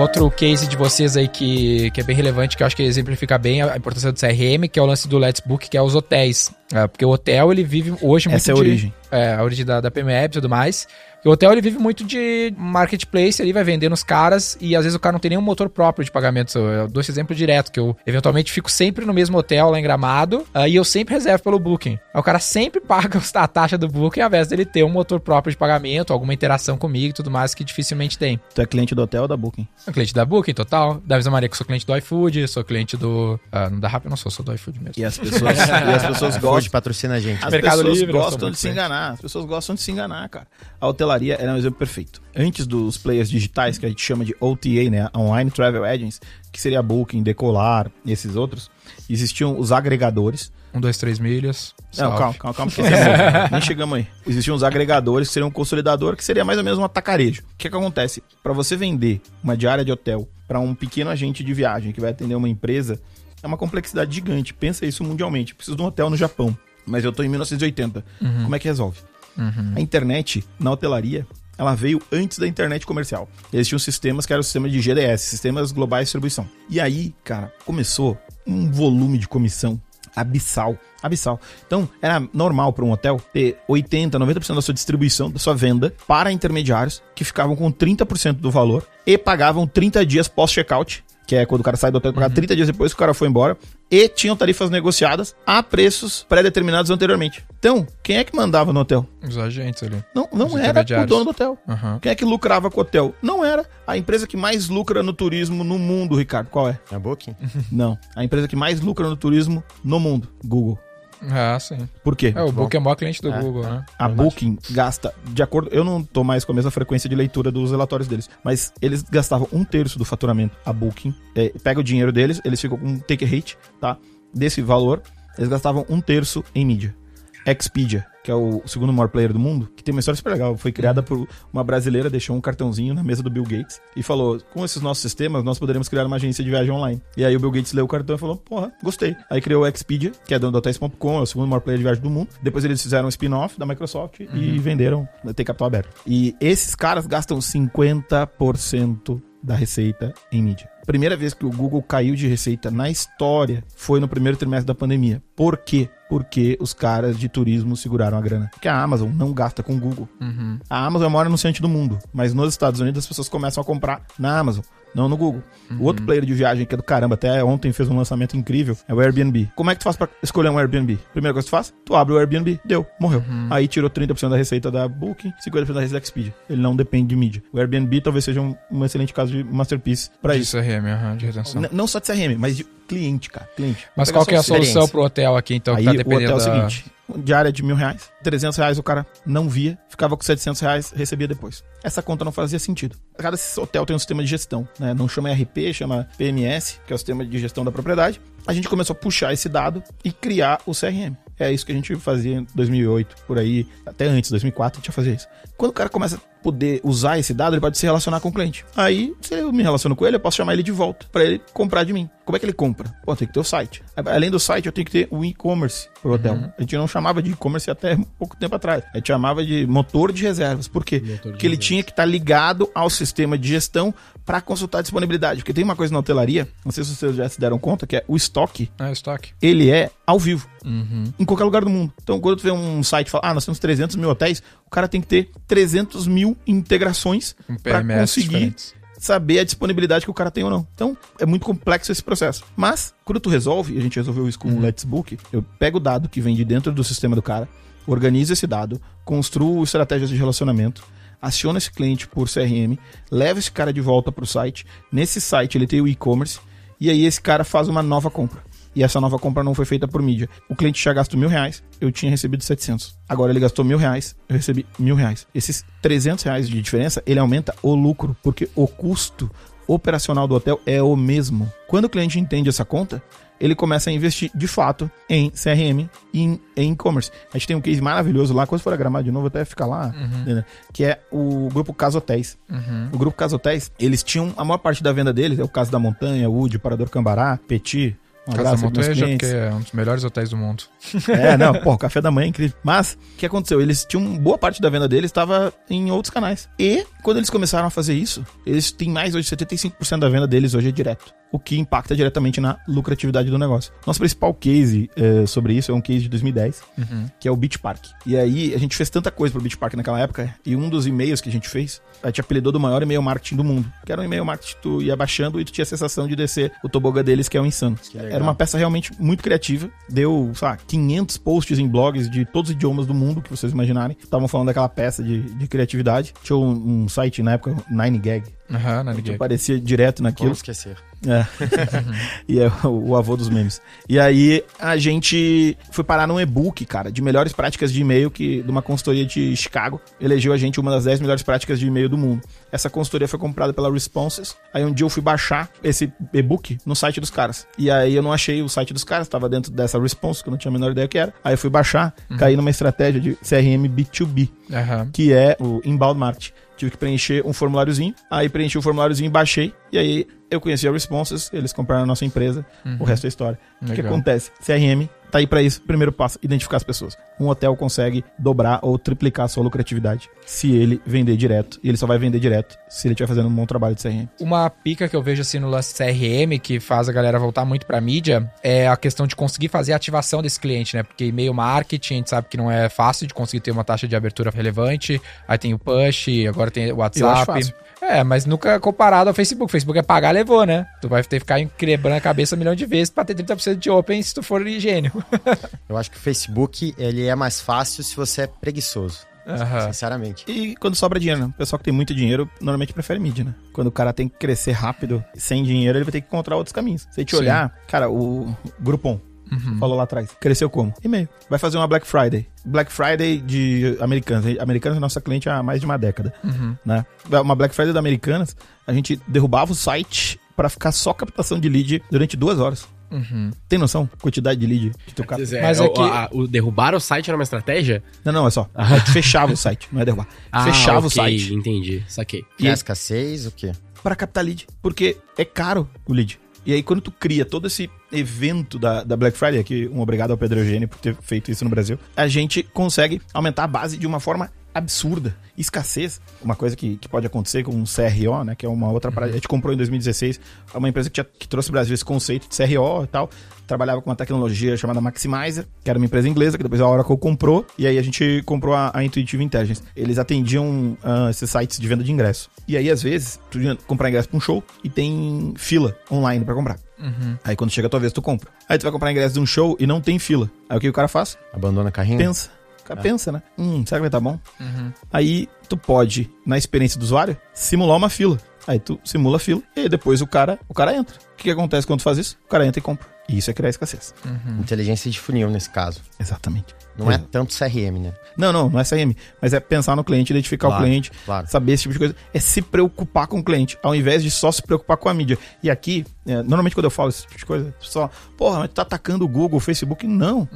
Outro case de vocês aí que, que é bem relevante, que eu acho que exemplifica bem a importância do CRM, que é o lance do Let's Book, que é os hotéis. É, porque o hotel, ele vive hoje muito Essa é a de- origem. É, a origem da, da PME e tudo mais. E o hotel, ele vive muito de marketplace, ele vai vendendo os caras e às vezes o cara não tem nenhum motor próprio de pagamento. Eu dou esse exemplo direto, que eu eventualmente fico sempre no mesmo hotel lá em Gramado ah, e eu sempre reservo pelo Booking. Aí o cara sempre paga a taxa do Booking ao invés dele ter um motor próprio de pagamento, alguma interação comigo e tudo mais que dificilmente tem. Tu é cliente do hotel ou da Booking? Sou cliente da Booking, total. Da mesma maneira que sou cliente do iFood, sou cliente do... Ah, não da Rappi não sou, sou do iFood mesmo. E as pessoas, e as pessoas Hoje patrocina a gente. As Mercado pessoas Livre, gostam de se enganar. As pessoas gostam de se enganar, cara. A hotelaria era um exemplo perfeito. Antes dos players digitais, que a gente chama de OTA, né? Online Travel Agents, que seria Booking, Decolar e esses outros, existiam os agregadores. Um, dois, três milhas. Não, calma, calma, calma, é bom. Nem chegamos aí. Existiam os agregadores, que seriam um consolidador, que seria mais ou menos um atacarejo. O que, que acontece? Para você vender uma diária de hotel para um pequeno agente de viagem que vai atender uma empresa, é uma complexidade gigante. Pensa isso mundialmente. Preciso de um hotel no Japão, mas eu tô em 1980. Como é que resolve? A internet na hotelaria ela veio antes da internet comercial. Existiam sistemas que eram o sistema de GDS, Sistemas Globais de Distribuição. E aí, cara, começou um volume de comissão abissal. Abissal. Então, era normal para um hotel ter 80, 90% da sua distribuição, da sua venda, para intermediários que ficavam com 30% do valor e pagavam 30 dias pós-checkout, que é quando o cara sai do hotel, pagava 30 dias depois que o cara foi embora, e tinham tarifas negociadas a preços pré-determinados anteriormente. Então, quem é que mandava no hotel? Os agentes ali. Não, não era o dono do hotel. Aham. Quem é que lucrava com o hotel? Não era. A empresa que mais lucra no turismo no mundo, Ricardo, qual é? É Booking? Não. A empresa que mais lucra no turismo no mundo, Google. Ah, sim. Por quê? É, o Booking é o maior cliente do É, Google, né? A Booking gasta, de acordo. Eu não tô mais com a mesma frequência de leitura dos relatórios deles, mas eles gastavam um terço do faturamento. A Booking é, pega o dinheiro deles, eles ficam com um take rate, tá? Desse valor, eles gastavam um terço em mídia. Expedia, que é o segundo maior player do mundo, que tem uma história super legal. Foi criada por uma brasileira, deixou um cartãozinho na mesa do Bill Gates e falou: com esses nossos sistemas, nós poderemos criar uma agência de viagem online. E aí o Bill Gates leu o cartão e falou: porra, gostei. Aí criou o Expedia, que é dono do Hotels.com, é o segundo maior player de viagem do mundo. Depois eles fizeram um spin-off da Microsoft e venderam, tem capital aberto. E esses caras gastam 50% da receita em mídia. Primeira vez que o Google caiu de receita na história foi no primeiro trimestre da pandemia. Por quê? Porque os caras de turismo seguraram a grana. Porque a Amazon não gasta com o Google. A Amazon é o maior anunciante do mundo, mas nos Estados Unidos as pessoas começam a comprar na Amazon, não no Google. O outro player de viagem que é do caramba, até ontem fez um lançamento incrível, é o Airbnb. Como é que tu faz pra escolher um Airbnb? Primeira coisa que tu faz, tu abre o Airbnb, deu, morreu. Aí tirou 30% da receita da Booking, 50% da receita da Expedia. Ele não depende de mídia. O Airbnb talvez seja um, um excelente caso de masterpiece pra De isso. CRM, aham, de retenção. N- não só de CRM, mas de cliente, cara. Cliente. Mas qual que é a solução pro hotel aqui, então, Aí que tá o dependendo hotel é o seguinte, diária de mil reais, 300 reais o cara não via, ficava com 700 reais, recebia depois. Essa conta não fazia sentido. Cada hotel tem um sistema de gestão, né? Não chama RP, chama PMS, que é o sistema de gestão da propriedade. A gente começou a puxar esse dado e criar o CRM. É isso que a gente fazia em 2008, por aí, até antes, 2004, a gente já fazia isso. Quando o cara começa a poder usar esse dado, ele pode se relacionar com o cliente. Aí, se eu me relaciono com ele, eu posso chamar ele de volta para ele comprar de mim. Como é que ele compra? Pô, tem que ter o site. Além do site, eu tenho que ter o e-commerce pro hotel. A gente não chamava de e-commerce até pouco tempo atrás. A gente chamava de motor de reservas. Por quê? Porque ele tinha que estar ligado ao sistema de gestão para consultar a disponibilidade. Porque tem uma coisa na hotelaria, não sei se vocês já se deram conta, que é o estoque Ah, estoque. ele é ao vivo. Uhum. Em qualquer lugar do mundo. Então, quando tu vê um site e fala, ah, nós temos 300 mil hotéis, o cara tem que ter 300 mil integrações para conseguir diferentes. saber a disponibilidade que o cara tem ou não. Então, é muito complexo esse processo. Mas, quando tu resolve, a gente resolveu isso com o Let's Book, eu pego o dado que vem de dentro do sistema do cara, organizo esse dado, construo estratégias de relacionamento, aciono esse cliente por CRM, levo esse cara de volta para o site. Nesse site ele tem o e-commerce, e aí esse cara faz uma nova compra. E essa nova compra não foi feita por mídia. O cliente já gastou mil reais, eu tinha recebido 700. Agora ele gastou mil reais, eu recebi mil reais. Esses 300 reais de diferença, ele aumenta o lucro, porque o custo operacional do hotel é o mesmo. Quando o cliente entende essa conta, ele começa a investir de fato em CRM e em e-commerce. A gente tem um case maravilhoso lá, quando for gramar de novo, até ficar lá, né, que é o grupo Casa Hotéis. O grupo Casa Hotéis, eles tinham a maior parte da venda deles, é o caso da Montanha, Wood, Parador Cambará, Petit, Um Casa clientes. porque é um dos melhores hotéis do mundo. É, não, pô, o café da manhã é incrível. Mas, o que aconteceu? Eles tinham boa parte da venda deles estava em outros canais. E, quando eles começaram a fazer isso, eles têm mais hoje, 75% da venda deles hoje é direto. O que impacta diretamente na lucratividade do negócio. Nosso principal case eh, sobre isso é um case de 2010, que é o Beach Park. E aí, a gente fez tanta coisa pro Beach Park naquela época, e um dos e-mails que a gente fez, a gente apelidou do maior e-mail marketing do mundo. Que era um e-mail marketing que tu ia baixando e tu tinha a sensação de descer o tobogã deles, que é o Insano. legal. Era uma peça realmente muito criativa. Deu, sei lá, 500 posts em blogs de todos os idiomas do mundo que vocês imaginarem. Estavam falando daquela peça de, de criatividade. Tinha um, um site na época, 9gag, Aham, na que aparecia direto naquilo. Vamos esquecer. É. e é o, o avô dos memes. E aí a gente foi parar num e-book, cara, de melhores práticas de e-mail que de uma consultoria de Chicago elegeu a gente uma das 10 melhores práticas de e-mail do mundo. Essa consultoria foi comprada pela Responses. Aí um dia eu fui baixar esse e-book no site dos caras. E aí eu não achei o site dos caras, tava dentro dessa Response, que eu não tinha a menor ideia que era. Aí eu fui baixar, caí numa estratégia de CRM B2B Aham. que é o Inbound Marketing. Tive que preencher um formuláriozinho, aí preenchi o formuláriozinho, baixei, e aí eu conheci a Responses, eles compraram a nossa empresa, o resto é história. O que, que acontece? CRM tá aí pra isso. Primeiro passo, identificar as pessoas. Um hotel consegue dobrar ou triplicar a sua lucratividade se ele vender direto. E ele só vai vender direto se ele estiver fazendo um bom trabalho de CRM. Uma pica que eu vejo assim no lance CRM, que faz a galera voltar muito pra mídia, é a questão de conseguir fazer a ativação desse cliente, né? Porque e-mail marketing, a gente sabe que não é fácil de conseguir ter uma taxa de abertura relevante. Aí tem o push, agora tem o Eu acho WhatsApp. fácil. É, mas nunca comparado ao Facebook. Facebook é pagar, levou, né? Tu vai ter que ficar quebrando a cabeça um milhão de vezes pra ter 30% de open se tu for gênio. Eu acho que o Facebook, ele é mais fácil se você é preguiçoso. Aham. Sinceramente. E quando sobra dinheiro, né? O pessoal que tem muito dinheiro normalmente prefere mídia, né? Quando o cara tem que crescer rápido, sem dinheiro, ele vai ter que encontrar outros caminhos. Se a gente Sim. olhar, cara, o Groupon, falou lá atrás, cresceu como? E-mail. Vai fazer uma Black Friday. Black Friday de Americanas. Americanas é nossa cliente há mais de uma década, né? Uma Black Friday da Americanas, a gente derrubava o site pra ficar só captação de lead durante duas horas. Uhum. Tem noção? Quantidade de lead que tu capta? Mas Mas é, é o, que- a- o derrubar o site era uma estratégia? Não, não, é só. A gente fechava o site, não é derrubar. fechava o Ah, ok, site. entendi, saquei. E- Criar escassez, o quê? para captar lead, porque é caro o lead. E aí, quando tu cria todo esse evento da, da Black Friday, aqui um obrigado ao Pedro Eugênio por ter feito isso no Brasil, a gente consegue aumentar a base de uma forma absurda. Escassez, uma coisa que, que pode acontecer com um CRO, né, que é uma outra parada. A gente comprou em 2016, é uma empresa que, tinha, que trouxe ao Brasil esse conceito de CRO e tal. Trabalhava com uma tecnologia chamada Maximizer, que era uma empresa inglesa, que depois a Oracle comprou, e aí a gente comprou a, a Intuitive Intelligence. Eles atendiam ah, esses sites de venda de ingresso. E aí, às vezes, tu ia comprar ingresso pra um show e tem fila online pra comprar. Aí quando chega a tua vez, tu compra. Aí tu vai comprar ingresso de um show e não tem fila. Aí o que o cara faz? Abandona carrinho? Pensa. O cara pensa, né? Hum, será que vai tá bom? Aí tu pode, na experiência do usuário, simular uma fila. Aí tu simula a fila e aí depois o cara, o cara entra. O que, que acontece quando tu faz isso? O cara entra e compra. E isso é criar escassez. Inteligência de funil nesse caso. Exatamente. Não é Exato. tanto CRM, né? Não, não, não é CRM. Mas é pensar no cliente, identificar Claro, o cliente, claro. saber esse tipo de coisa. É se preocupar com o cliente, ao invés de só se preocupar com a mídia. E aqui, é, normalmente quando eu falo esse tipo de coisa, só, porra, mas tu tá atacando o Google, o Facebook. Não.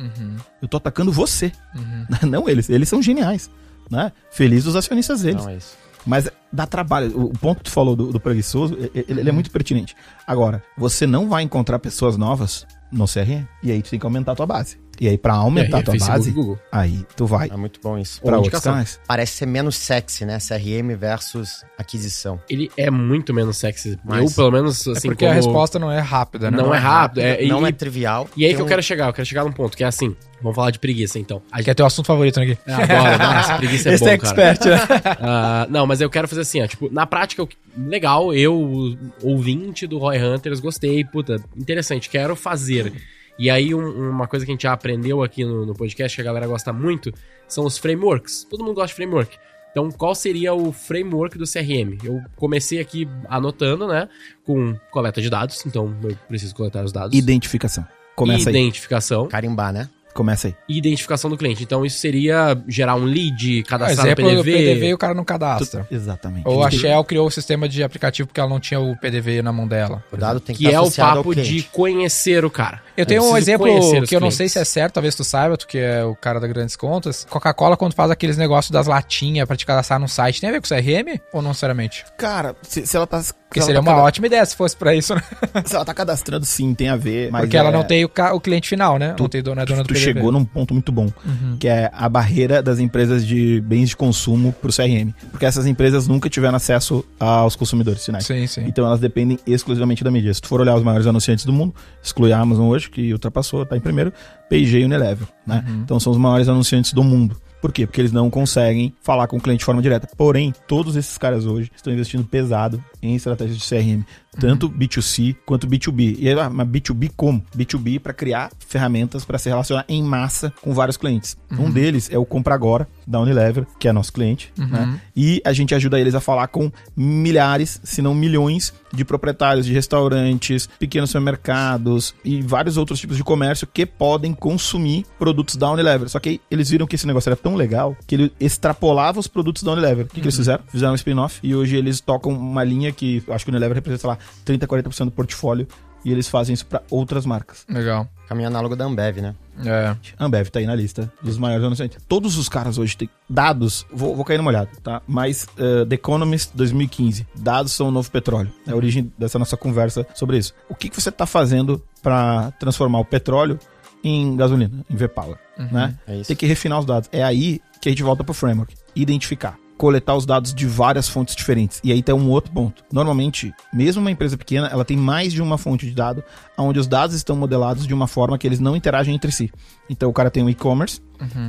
Eu tô atacando você. Não eles. Eles são geniais. Né? Feliz dos acionistas deles. Não é isso. Mas dá trabalho. O, ponto que tu falou do, do preguiçoso, ele, ele é muito pertinente. Agora, você não vai encontrar pessoas novas no CRM. E aí tu tem que aumentar a tua base. E aí, pra aumentar É, a tua Facebook base, Google. aí tu vai É muito bom isso. pra Ou outros canais. Parece ser menos sexy, né? CRM versus aquisição. Ele é muito menos sexy. Mas- eu, pelo menos, É assim, porque como... a resposta não é rápida, né? Não é rápido, é, não e, é trivial. e aí que eu um- quero chegar, eu quero chegar num ponto, que é assim, vamos falar de preguiça, então. A Que é teu assunto favorito, né, Gui? Eu adoro, nossa, preguiça é Esse bom, é cara. expert, né? Ah, não, mas eu quero fazer assim, ó, tipo, na prática, eu- legal, eu, ouvinte do Roy Hunters, gostei, puta, interessante, quero fazer. E aí, um- uma coisa que a gente já aprendeu aqui no, no podcast, que a galera gosta muito, são os frameworks. Todo mundo gosta de framework. Então, qual seria o framework do CRM? Eu comecei aqui anotando, né, com coleta de dados, então eu preciso coletar os dados. Identificação. Começa aí. Identificação. Carimbar, né? Começa aí. E identificação do cliente. Então, isso seria gerar um lead, Um cadastrar no exemplo do PDV. PDV e o cara não cadastra. Exatamente. Ou a Shell criou o sistema de aplicativo porque ela não tinha o PDV na mão dela. O dado tem que, Que é o papo de conhecer o cara. Eu tenho um preciso exemplo que eu não sei se é certo, talvez tu saiba, tu que é o cara das grandes contas. Coca-Cola, quando faz aqueles negócios das latinhas pra te cadastrar no site, tem a ver com CRM ou não necessariamente? Cara, se, se ela tá Porque seria uma ótima ideia se fosse pra isso, né? Se ela tá cadastrando, sim, tem a ver. Mas Porque ela é- não tem o, ca- o cliente final, né? não tem dona, é dona do tu PDV. chegou num ponto muito bom, Uhum. que é a barreira das empresas de bens de consumo pro CRM. Porque essas empresas nunca tiveram acesso aos consumidores finais. Sim, sim. Então elas dependem exclusivamente da mídia. Se tu for olhar os maiores anunciantes do mundo, exclui a Amazon hoje, que ultrapassou, tá em primeiro, P&G e Unilever, né? Uhum. Então são os maiores anunciantes do mundo. Por quê? Porque eles não conseguem falar com o cliente de forma direta. Porém, todos esses caras hoje estão investindo pesado em estratégias de CRM, tanto B2C quanto B2B. E aí, ah, mas B2B como? B2B para criar ferramentas para se relacionar em massa com vários clientes. Um deles é o Compra Agora, da Unilever, que é nosso cliente, né? E a gente ajuda eles a falar com milhares, se não milhões, de proprietários de restaurantes, pequenos supermercados e vários outros tipos de comércio que podem consumir produtos da Unilever. Só que eles viram que esse negócio era tão legal que ele extrapolava os produtos da Unilever. O que, que eles fizeram? Fizeram um spin-off e hoje eles tocam uma linha que acho que o Unilever representa, sei lá, 30, 40% do portfólio e eles fazem isso para outras marcas. Legal. Caminho análogo da Ambev, né? É. Ambev tá aí na lista dos maiores anunciantes. Todos os caras hoje têm dados, vou, vou cair numa olhada, tá? Mas uh, The Economist 2015, dados são o novo petróleo. É a origem dessa nossa conversa sobre isso. O que, que você tá fazendo para transformar o petróleo em gasolina, em V-Power, né? é isso. Tem que refinar os dados. É aí que a gente volta pro framework. Identificar. Coletar os dados de várias fontes diferentes. E aí tem um outro ponto. Normalmente, mesmo uma empresa pequena, ela tem mais de uma fonte de dado, onde os dados estão modelados de uma forma que eles não interagem entre si. Então o cara tem um e-commerce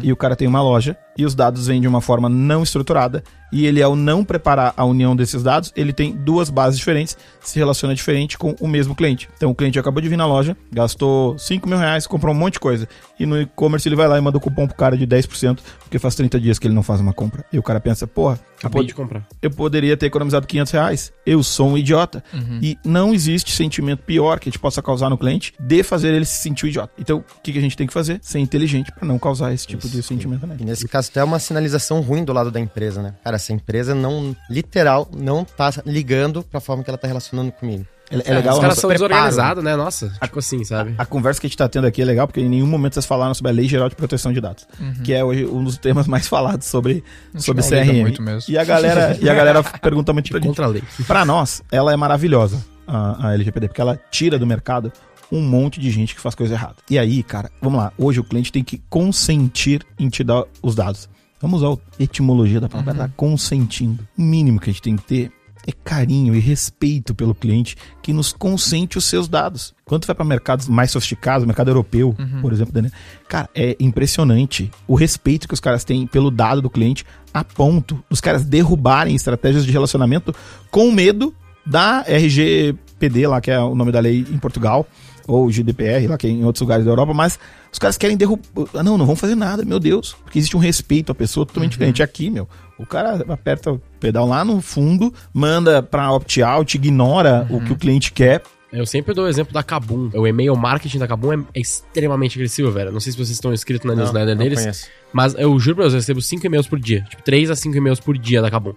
e o cara tem uma loja e os dados vêm de uma forma não estruturada e ele ao não preparar a união desses dados, ele tem duas bases diferentes, se relaciona diferente com o mesmo cliente. Então o cliente acabou de vir na loja, gastou 5 mil reais, comprou um monte de coisa e no e-commerce ele vai lá e manda o cupom pro cara de 10% porque faz 30 dias que ele não faz uma compra. E o cara pensa, porra, eu, Acabei pod- de comprar. eu poderia ter economizado 500 reais. Eu sou um idiota. E não existe sentimento pior que a gente possa causar no cliente de fazer ele se sentir um idiota. Então, o que, que a gente tem que fazer? Ser inteligente para não causar esse tipo de sentimento E nele. nesse caso até é uma sinalização ruim do lado da empresa, né? Cara, essa empresa não, literal, não tá ligando pra forma que ela tá relacionando comigo. É, é legal Os a caras são desorganizados, né? Nossa, tipo assim, sabe? A conversa que a gente tá tendo aqui é legal porque em nenhum momento vocês falaram sobre a Lei Geral de Proteção de Dados, que é hoje um dos temas mais falados sobre, sobre liga CRM. muito mesmo. E a galera, e a galera pergunta muito pra gente. Contra a lei. Pra nós, ela é maravilhosa, a, a LGPD, porque ela tira do mercado um monte de gente que faz coisa errada. E aí, cara, vamos lá. Hoje o cliente tem que consentir em te dar os dados. Vamos usar a etimologia da palavra, tá consentindo. O mínimo que a gente tem que ter é carinho e respeito pelo cliente que nos consente os seus dados. Quando tu vai para mercados mais sofisticados, mercado europeu, por exemplo, Daniel, cara, é impressionante o respeito que os caras têm pelo dado do cliente a ponto dos caras derrubarem estratégias de relacionamento com medo da RGPD, lá que é o nome da lei em Portugal, ou GDPR, lá que é em outros lugares da Europa, mas os caras querem derrubar. Ah, Não, não vão fazer nada, meu Deus. Porque existe um respeito à pessoa totalmente diferente. Aqui, meu, o cara aperta o pedal lá no fundo, manda pra opt-out, ignora o que o cliente quer. Eu sempre dou o exemplo da Kabum. O e-mail marketing da Kabum é, é extremamente agressivo, velho. Não sei se vocês estão inscritos na newsletter não deles. conheço. Mas eu juro pra vocês, eu recebo 5 e-mails por dia. Tipo, 3 a 5 e-mails por dia da Kabum.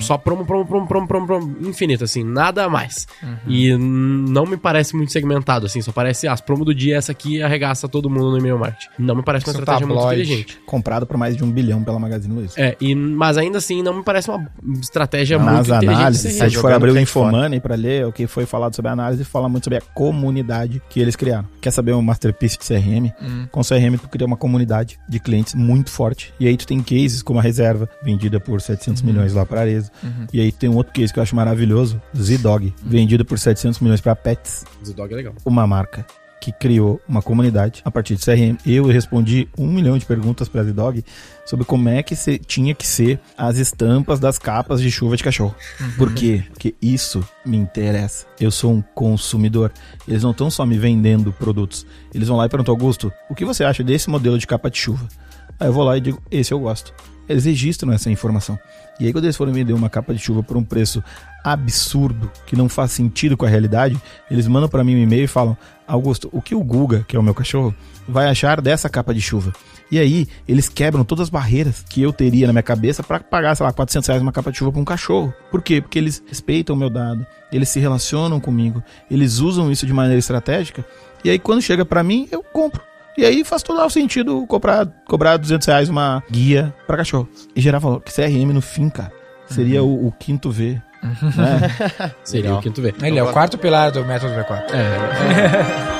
Só promo, promo, promo, promo, promo, promo, infinito, assim, nada mais. E hum, não me parece muito segmentado, assim, só parece, ah, as promo do dia, essa aqui arregaça todo mundo no e-mail marketing. Não me parece uma Isso é estratégia muito inteligente. Comprado por mais de um bilhão pela Magazine Luiza. É, e, mas ainda assim, não me parece uma estratégia Nas muito inteligente. análises, se a gente for abrir o. Infomoney pra ler o que foi falado sobre a análise, fala muito sobre a comunidade que eles criaram. Quer saber um masterpiece de CRM? Com CRM tu cria uma comunidade de clientes muito forte. E aí tu tem cases como a reserva, vendida por 700 milhões lá Arezzo. E aí tem um outro case que eu acho maravilhoso, Z-Dog, vendido por 700 milhões para Pets, O dog é legal. uma marca que criou uma comunidade a partir de CRM. Eu respondi um milhão de perguntas para Z-Dog sobre como é que se, tinha que ser as estampas das capas de chuva de cachorro. Por quê? Porque isso me interessa. Eu sou um consumidor. Eles não estão só me vendendo produtos. Eles vão lá e perguntam, Augusto, o que você acha desse modelo de capa de chuva? Aí eu vou lá e digo, esse eu gosto. Eles registram essa informação. E aí quando eles forem vender uma capa de chuva por um preço absurdo, que não faz sentido com a realidade, eles mandam para mim um e-mail e falam, Augusto, o que o Guga, que é o meu cachorro, vai achar dessa capa de chuva? E aí, eles quebram todas as barreiras que eu teria na minha cabeça para pagar, sei lá, 400 reais uma capa de chuva para um cachorro. Por quê? Porque eles respeitam o meu dado, eles se relacionam comigo, eles usam isso de maneira estratégica. E aí, quando chega para mim, eu compro. E aí faz todo o sentido cobrar, cobrar 200 reais uma guia para cachorro. E gerar valor. Que CRM no fim, cara, seria o, o quinto V né? Seria Legal. o quinto V. Ele é o quarto pilar do método V4. É,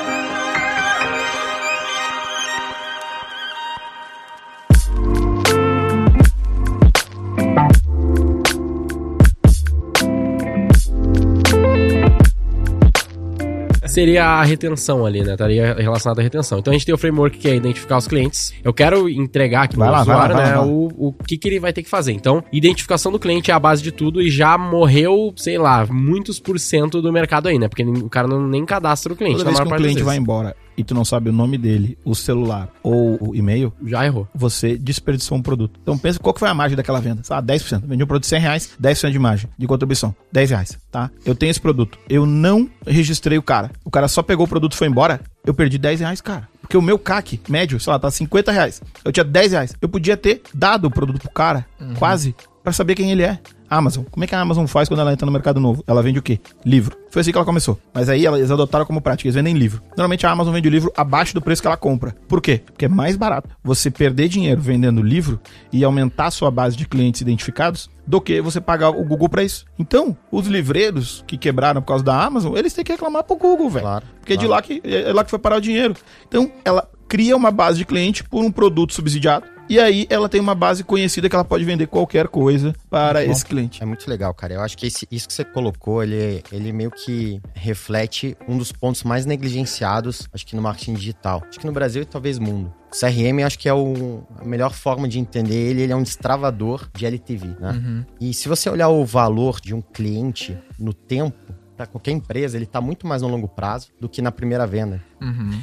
seria a retenção ali, né? Estaria relacionado à retenção. Então a gente tem o framework que é identificar os clientes. Eu quero entregar aqui vai lá, usuário, vai lá, né? vai. O, o que, que ele vai ter que fazer. Então, identificação do cliente é a base de tudo e já morreu, sei lá, muitos por cento do mercado aí, né? Porque o cara não, nem cadastra o cliente. Toda vez que das cliente vai embora e tu não sabe o nome dele, o celular ou o e-mail, Já errou. você desperdiçou um produto. Então pensa qual que foi a margem daquela venda. Lá, 10%. Vendi um produto de 100 reais, 10% de margem de contribuição. 10 reais, tá? Eu tenho esse produto. Eu não registrei o cara. O cara só pegou o produto e foi embora. Eu perdi 10 reais, cara. Porque o meu CAC médio, sei lá, tá 50 reais. Eu tinha 10 reais. Eu podia ter dado o produto pro cara, quase, pra saber quem ele é. Amazon. Como é que a Amazon faz quando ela entra no mercado novo? Ela vende o quê? Livro. Foi assim que ela começou. Mas aí eles adotaram como prática, eles vendem livro. Normalmente a Amazon vende o livro abaixo do preço que ela compra. Por quê? Porque é mais barato você perder dinheiro vendendo livro e aumentar a sua base de clientes identificados do que você pagar o Google pra isso. Então, os livreiros que quebraram por causa da Amazon, eles têm que reclamar pro Google, velho. Claro, Porque é de claro. lá que é lá que foi parar o dinheiro. Então, ela cria uma base de cliente por um produto subsidiado e aí ela tem uma base conhecida que ela pode vender qualquer coisa para esse cliente. É muito legal, cara. Eu acho que esse- isso que você colocou, ele, ele meio que reflete um dos pontos mais negligenciados, acho que no marketing digital. Acho que no Brasil e talvez mundo. O CRM, acho que é o- a melhor forma de entender ele. Ele é um destravador de LTV, né? E se você olhar o valor de um cliente no tempo, para qualquer empresa, ele tá muito mais no longo prazo do que na primeira venda.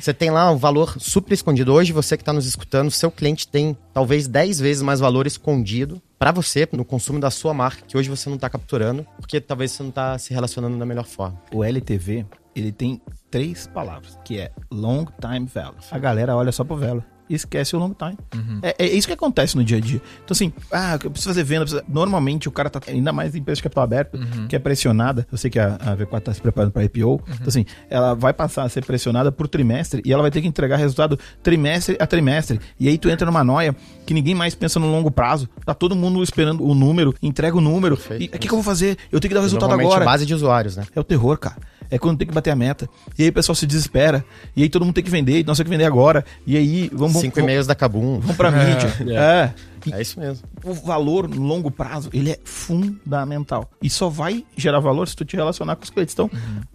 Você tem lá um valor super escondido. Hoje, você que está nos escutando, seu cliente tem talvez 10 vezes mais valor escondido para você no consumo da sua marca, que hoje você não está capturando, porque talvez você não está se relacionando da melhor forma. O LTV, ele tem três palavras, que é Long Time Value. A galera olha só pro value. Esquece o long time. É, é isso que acontece no dia a dia. Então, assim, ah, eu preciso fazer venda. preciso- Normalmente o cara tá, ainda mais em empresa de capital aberto, que é pressionada. Eu sei que a, a V4 tá se preparando para IPO. Então, assim, ela vai passar a ser pressionada por trimestre e ela vai ter que entregar resultado trimestre a trimestre. E aí tu entra numa noia que ninguém mais pensa no longo prazo. Tá todo mundo esperando o número, entrega o número. Perfeito. E o que, que eu vou fazer? Eu tenho que dar o resultado Normalmente agora. base de usuários, né? É o terror, cara. É quando tem que bater a meta. E aí o pessoal se desespera. E aí todo mundo tem que vender. E nós temos que vender agora. E aí vamos, Cinco vamos, e-mails da Kabum. vamos pra mídia. É. E É isso mesmo. o valor no longo prazo, ele é fundamental. E só vai gerar valor se tu te relacionar com os clientes. Então,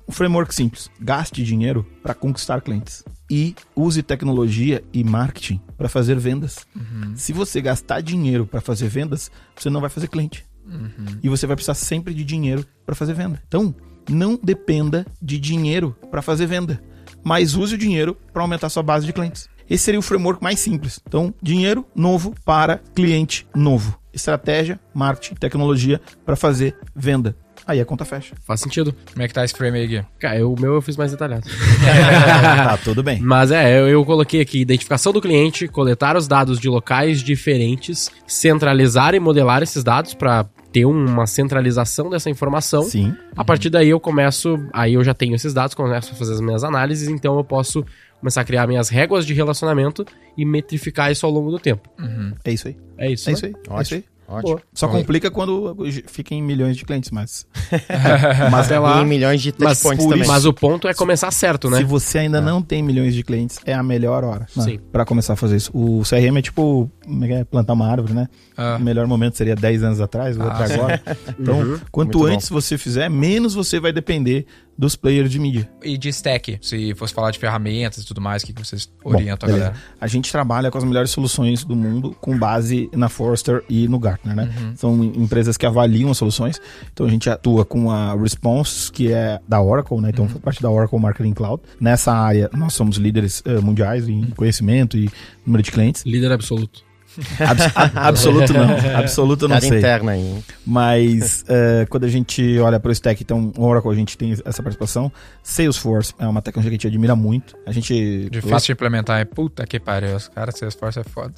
um framework simples. Gaste dinheiro para conquistar clientes. E use tecnologia e marketing para fazer vendas. Se você gastar dinheiro para fazer vendas, você não vai fazer cliente. E você vai precisar sempre de dinheiro para fazer venda. Então, não dependa de dinheiro para fazer venda, mas use o dinheiro para aumentar sua base de clientes. Esse seria o framework mais simples. Então, dinheiro novo para cliente novo. Estratégia, marketing, tecnologia para fazer venda. Aí a conta fecha. Faz sentido. Como é que tá esse frame aí, Gui? Cara, eu- o meu eu fiz mais detalhado. tá, tudo bem. Mas é, eu, eu coloquei aqui identificação do cliente, coletar os dados de locais diferentes, centralizar e modelar esses dados para ter uma centralização dessa informação. Sim. A partir daí eu começo, aí eu já tenho esses dados, começo a fazer as minhas análises, então eu posso começar a criar minhas réguas de relacionamento e metrificar isso ao longo do tempo. É isso aí. É isso. É né? isso aí. É Ótimo. isso aí. Ótimo. Só complica quando fica em milhões de clientes, mas. Mas até lá. E em milhões de Mas, touchpoints também. mas o ponto é começar certo, né? Se você ainda não tem milhões de clientes, é a melhor hora né, pra começar a fazer isso. O CRM é tipo como é que é? plantar uma árvore, né? Ah. O melhor momento seria 10 anos atrás, o outro Ah, agora. Então, Uhum. quanto Muito antes você fizer, menos você vai depender dos players de mídia. E de stack, se fosse falar de ferramentas e tudo mais, o que vocês orientam Bom, a galera? A gente trabalha com as melhores soluções do mundo com base na Forrester e no Gartner, né? Uhum. São empresas que avaliam as soluções. Então a gente atua com a Response, que é da Oracle, né? Uhum. Então faz parte da Oracle Marketing Cloud. Nessa área, nós somos líderes eh, mundiais em conhecimento e número de clientes. Líder absoluto. Abs- absoluto não. Absoluto não Piada sei. interna aí. Mas eh, quando a gente olha para o stack, então Oracle a gente tem essa participação. Salesforce é uma tecnologia que a gente admira muito. A gente Difícil de implementar, é puta que pariu. Os caras, Salesforce é foda.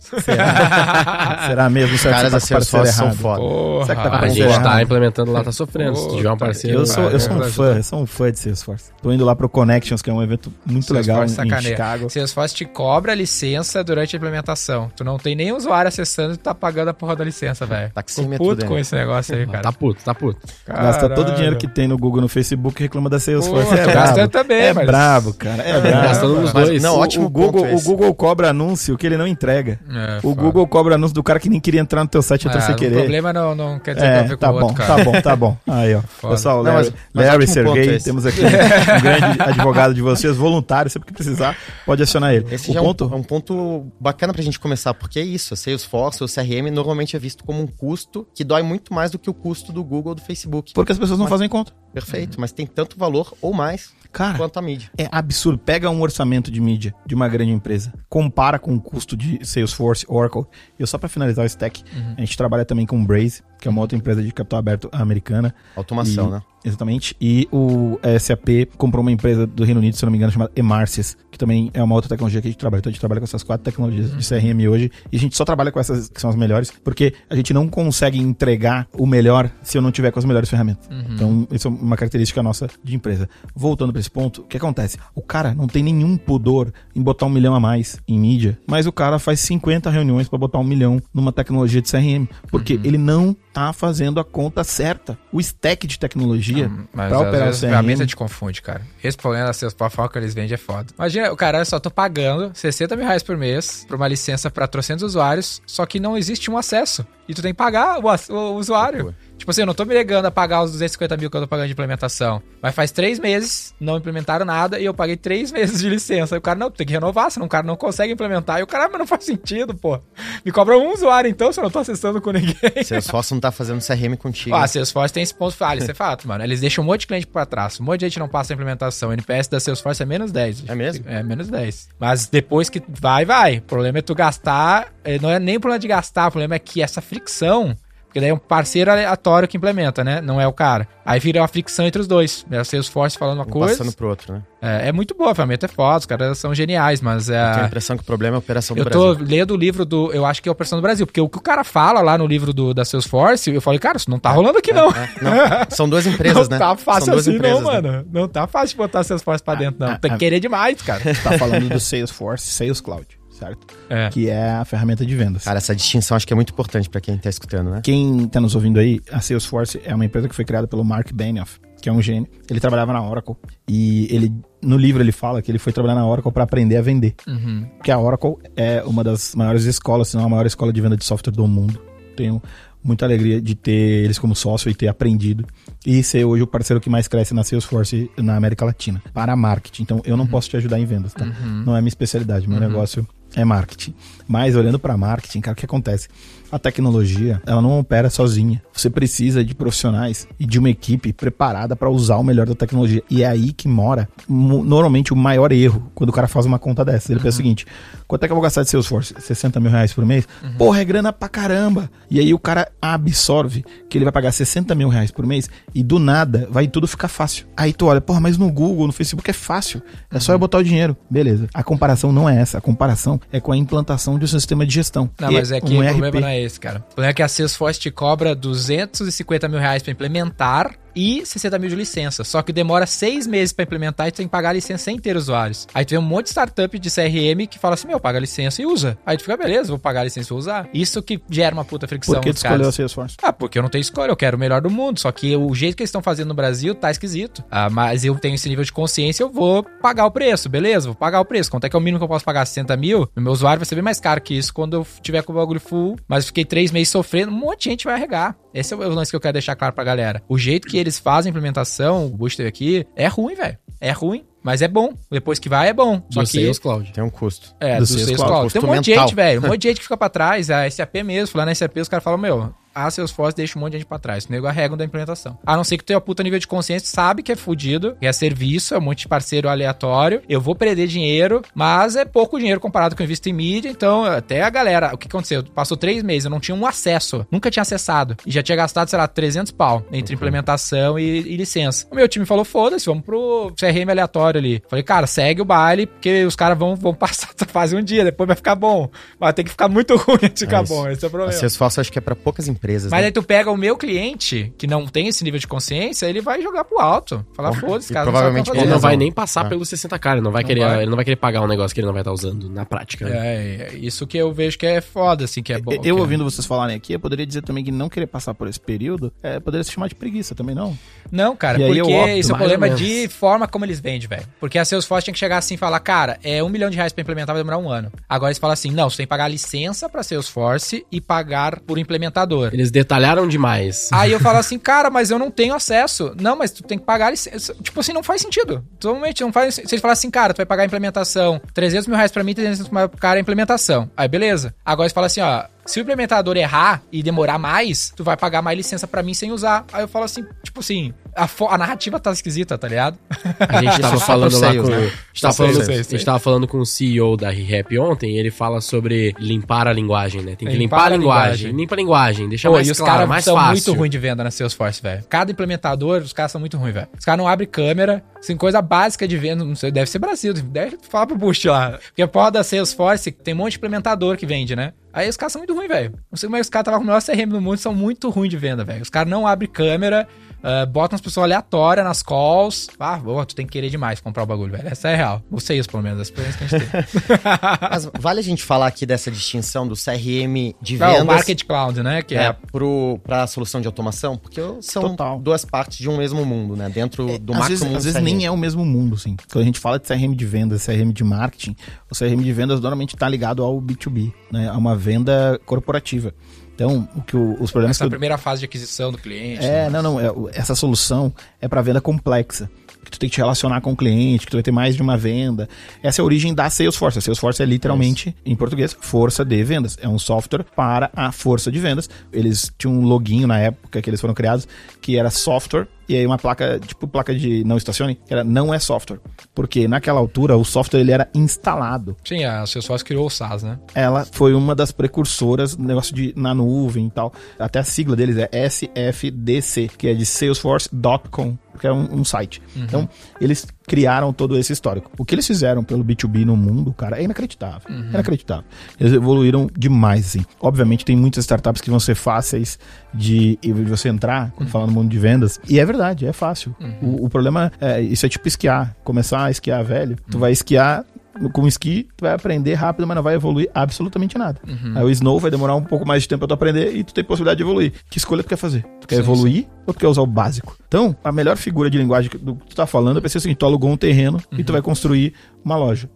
será mesmo? Os Será caras da tá o parceiro Salesforce são errado? foda. Porra. Será que tá com A gente ver. tá implementando lá, tá sofrendo. Se tiver um parceiro. Eu sou, eu sou um É, fã, eu sou um fã de Salesforce. Tô indo lá pro Connections, que é um evento muito legal em, Salesforce em sacaneia. Chicago. Salesforce te cobra licença durante a implementação. Tu não tem nem os usuário acessando e tá pagando a porra da licença, velho. Taxímetro Tô puto dele. com esse negócio aí, cara. Tá puto, tá puto. Gasta todo o dinheiro Caralho. que tem no Google, no Facebook e reclama da Salesforce. Porra, é gastando também, é mas- brabo, cara. É, brabo. Gastando Mas, dois. não, O- ótimo o Google, ponto o. Google cobra anúncio que ele não entrega. É, o foda. Google cobra anúncio do cara que nem queria entrar no teu site entrou Ah, sem o querer. problema não, não quer dizer que É, ver tá com o bom, outro, cara. tá bom, tá bom. Aí, ó. Foda. Pessoal, Não, Larry, mas- mas Larry ponto Sergey, temos aqui um grande advogado de vocês, voluntário, sempre que precisar, pode acionar ele. Esse o já ponto... é, um, é um ponto bacana pra gente começar, porque é isso, a Salesforce ou CRM normalmente é visto como um custo que dói muito mais do que o custo do Google ou do Facebook. Porque as pessoas não fazem conta. Perfeito, mas tem tanto valor ou mais Cara, quanto a mídia. é absurdo. Pega um orçamento de mídia de uma grande empresa, compara com o custo de Salesforce, Oracle. E eu só pra finalizar o stack, a gente trabalha também com Braze, que é uma outra empresa de capital aberto americana. Automação, E- né? Exatamente. E o SAP comprou uma empresa do Reino Unido, se eu não me engano, chamada Emarsis, que também é uma outra tecnologia que a gente trabalha. Então a gente trabalha com essas quatro tecnologias de CRM hoje. E a gente só trabalha com essas que são as melhores, porque a gente não consegue entregar o melhor se eu não tiver com as melhores ferramentas. Então, isso é uma característica nossa de empresa. Voltando para esse ponto, o que acontece? O cara não tem nenhum pudor em botar um milhão a mais em mídia, mas o cara faz 50 reuniões para botar um milhão numa tecnologia de CRM, porque ele não tá fazendo a conta certa. O stack de tecnologia pra às operar o vezes a CRM. ferramenta te confunde, cara. Esse problema das Salesforce que eles vendem é foda. Imagina, o cara, eu só tô pagando 60 mil reais por mês pra uma licença pra 300 usuários, só que não existe um acesso. E tu tem que pagar o, o usuário. Tipo assim, eu não tô me negando a pagar os 250 mil que eu tô pagando de implementação. Mas faz três meses, não implementaram nada e eu paguei três meses de licença. E o cara, não, tem que renovar, senão o cara não consegue implementar. E o cara, mas não faz sentido, pô. Me cobra um usuário então, se eu não tô acessando com ninguém. Salesforce não tá fazendo CRM contigo. Ah, a Salesforce tem esse ponto falho, isso é fato, mano. Eles deixam um monte de cliente pra trás. Um monte de gente não passa a implementação. O NPS da Salesforce é menos 10. É mesmo? É, menos 10. Mas depois que vai, vai. O problema é tu gastar. eh, Não é nem o problema de gastar, o problema é que essa fricção. Porque daí é um parceiro aleatório que implementa, né? Não é o cara. Aí vira uma fricção entre os dois. É a Salesforce falando uma um coisa. passando pro outro, né? É, é muito boa, a ferramenta é foda, os caras são geniais, mas é. Eu tenho a impressão que o problema é a operação do Eu tô Brasil. lendo o livro do. Eu acho que é a Operação do Brasil, porque o que o cara fala lá no livro do, da Salesforce, eu falei, cara, isso não tá rolando aqui, não. É, não, são duas empresas, não né? tá fácil são duas assim, empresas, não, né? mano. Não tá fácil de botar Salesforce pra dentro, não. ah, Tem que ah. querer demais, cara. tá falando do Salesforce Sales Cloud, certo? É. Que é a ferramenta de vendas. Cara, essa distinção acho que é muito importante pra quem tá escutando, né? Quem tá nos ouvindo aí, a Salesforce é uma empresa que foi criada pelo Mark Benioff, que é um gênio. Ele trabalhava na Oracle e ele no livro ele fala que ele foi trabalhar na Oracle para aprender a vender. Uhum. Porque a Oracle é uma das maiores escolas, se não a maior escola de venda de software do mundo. Tenho muita alegria de ter eles como sócio e ter aprendido e ser hoje o parceiro que mais cresce na Salesforce na América Latina para marketing. Então eu não posso te ajudar em vendas, tá? Não é minha especialidade, meu negócio é marketing. Mas olhando para marketing, cara, o que acontece? A tecnologia, ela não opera sozinha. Você precisa de profissionais e de uma equipe preparada para usar o melhor da tecnologia. E é aí que mora mo- normalmente o maior erro quando o cara faz uma conta dessa. Ele pensa o seguinte: quanto é que eu vou gastar de Salesforce? 60 mil reais por mês? Porra, é grana pra caramba. E aí o cara absorve que ele vai pagar 60 mil reais por mês e do nada vai tudo ficar fácil. Aí tu olha, porra, mas no Google, no Facebook é fácil. É só eu botar o dinheiro. Beleza. A comparação não é essa. A comparação é com a implantação de um sistema de gestão. Não, E mas é que um o problema não é esse, cara. O problema é que a Salesforce te cobra 250 mil reais pra implementar e 60 mil de licença. Só que demora seis meses pra implementar e tu tem que pagar a licença sem ter usuários. Aí tu vê um monte de startup de CRM que fala assim, meu, paga a licença e usa. Aí tu fica, beleza, vou pagar a licença e vou usar. Isso que gera uma puta fricção Por que tu escolheu a caras. Salesforce? Ah, porque eu não tenho escolha, eu quero o melhor do mundo. Só que o jeito que eles estão fazendo no Brasil tá esquisito. Ah, mas eu tenho esse nível de consciência, eu vou pagar o preço, beleza? Vou pagar o preço. Quanto é que é o mínimo que eu posso pagar? 60 mil? O meu usuário vai ser bem mais caro que isso quando eu tiver com o bagulho full. Mas fiquei três meses sofrendo, um monte de gente vai arregar. Esse é o lance que eu quero deixar claro pra galera. O jeito que eles fazem a implementação, o teve aqui, é ruim, velho. É ruim, mas é bom. Depois que vai, é bom. Só Do que Sales Cloud. Tem um custo. é, do do, Sales Sales Cloud, Cloud. Tem um custo monte de gente, velho. Um monte de gente que fica pra trás. A SAP mesmo, lá na SAP, os caras falam, meu, a Salesforce deixa um monte de gente pra trás. O nego arregam da implementação. A não ser que tu tenha puta nível de consciência, sabe que é fudido, que é serviço, é um monte de parceiro aleatório. Eu vou perder dinheiro, mas é pouco dinheiro comparado com o invisto em mídia. Então, até a galera, o que aconteceu? Passou três meses, eu não tinha um acesso. Nunca tinha acessado. E já tinha gastado, sei lá, 300 pau entre implementação e, e licença. O meu time falou, foda-se, vamos pro CRM aleatório ali. Falei, cara, segue o baile, porque os caras vão, vão passar essa fase um dia, depois vai ficar bom. Vai ter que ficar muito ruim antes de ficar isso. bom, esse é o A problema. Salesforce acho que é pra poucas empresas empresas. Mas né? aí tu pega o meu cliente, que não tem esse nível de consciência, ele vai jogar pro alto. Falar, foda-se, cara. provavelmente não Ele o não tá vai nem passar Ah. pelos 60k, ele não vai Não querer, vai. ele não vai querer pagar um negócio que ele não vai estar usando na prática. né? É, é, isso que eu vejo que é foda, assim, que é bom. Eu que é- ouvindo vocês falarem aqui, eu poderia dizer também que não querer passar por esse período é, poderia se chamar de preguiça também, não? Não, cara, E porque eu opto isso é um mais ou problema de forma como eles vendem, velho. Porque a Salesforce tinha que chegar assim e falar, cara, é um milhão de reais pra implementar, vai demorar um ano. Agora eles falam assim, não, você tem que pagar a licença pra Salesforce e pagar por implementador. Eles detalharam demais. Aí eu falo assim, cara, mas eu não tenho acesso. Não, mas tu tem que pagar licença. Tipo assim, não faz sentido. Totalmente não faz. Se ele falar assim, cara, tu vai pagar a implementação 300 mil reais pra mim, 300 mil pro cara a implementação. Aí beleza. Agora você fala assim, ó. Se o implementador errar e demorar mais, tu vai pagar mais licença pra mim sem usar. Aí eu falo assim, tipo assim, a, a narrativa tá esquisita, tá ligado? A gente tava falando lá sales, com. né? A gente tava Só pro falando, sales, a gente tava falando com o CEO da ReHap ontem e ele fala sobre limpar a linguagem, né? Tem que limpar, Limpar a linguagem. linguagem. Limpa a linguagem, deixa Pô, mais e os claro, caras mais são fácil. muito ruins de venda na Salesforce, velho. Cada implementador, os caras são muito ruins, velho. Os caras não abrem câmera, assim, coisa básica de venda, não sei, deve ser Brasil, deve falar pro Bush lá. Porque a porra da Salesforce tem um monte de implementador que vende, né? Aí os caras são muito ruins, velho. Não sei como é que os caras estavam com o melhor CRM do mundo, são muito ruins de venda, velho. Os caras não abrem câmera, ah, botam as pessoas aleatórias nas calls. Ah, boa, tu tem que querer demais comprar o bagulho, velho. Essa é real. Você isso, pelo menos, a experiência que a gente tem. Mas vale a gente falar aqui dessa distinção do CRM de Não, vendas o Market Cloud, né? Que é, é, pro, pra solução de automação, porque são Total. duas partes de um mesmo mundo, né? Dentro do às macro vezes, mundo às vezes CRM. nem é o mesmo mundo, assim. Quando a gente fala de CRM de vendas, CRM de marketing, o CRM de vendas normalmente está ligado ao B2B, né? A uma venda corporativa. Então, o que o- os problemas essa que eu- primeira fase de aquisição do cliente. É, né? não, não. é, essa solução é para venda complexa. Que tu tem que te relacionar com o cliente, que tu vai ter mais de uma venda. Essa é a origem da Salesforce. A Salesforce é literalmente, em português, força de vendas. É um software para a força de vendas. Eles tinham um loginho na época que eles foram criados, que era software, e aí uma placa, tipo placa de não estacione, que era não é software. Porque naquela altura o software ele era instalado Sim, a Salesforce criou o SaaS, né? ela foi uma das precursoras do negócio de na nuvem e tal. Até a sigla deles é SFDC, que é de Salesforce.com, que é um, um site. Então, eles criaram todo esse histórico. O que eles fizeram pelo B2B no mundo, cara, é inacreditável. É inacreditável. Eles evoluíram demais, assim. Obviamente, tem muitas startups que vão ser fáceis de, de você entrar, quando falar no mundo de vendas. E é verdade, é fácil. O, o problema é, isso é tipo esquiar. Começar a esquiar velho, tu vai esquiar com esqui, tu vai aprender rápido, mas não vai evoluir absolutamente nada. Aí o Snow vai demorar um pouco mais de tempo pra tu aprender e tu tem possibilidade de evoluir. Que escolha tu quer fazer? Tu quer Sim, evoluir ou tu quer usar o básico? Então, a melhor figura de linguagem do que tu tá falando é pra ser o seguinte, tu alugou um terreno e tu vai construir uma loja.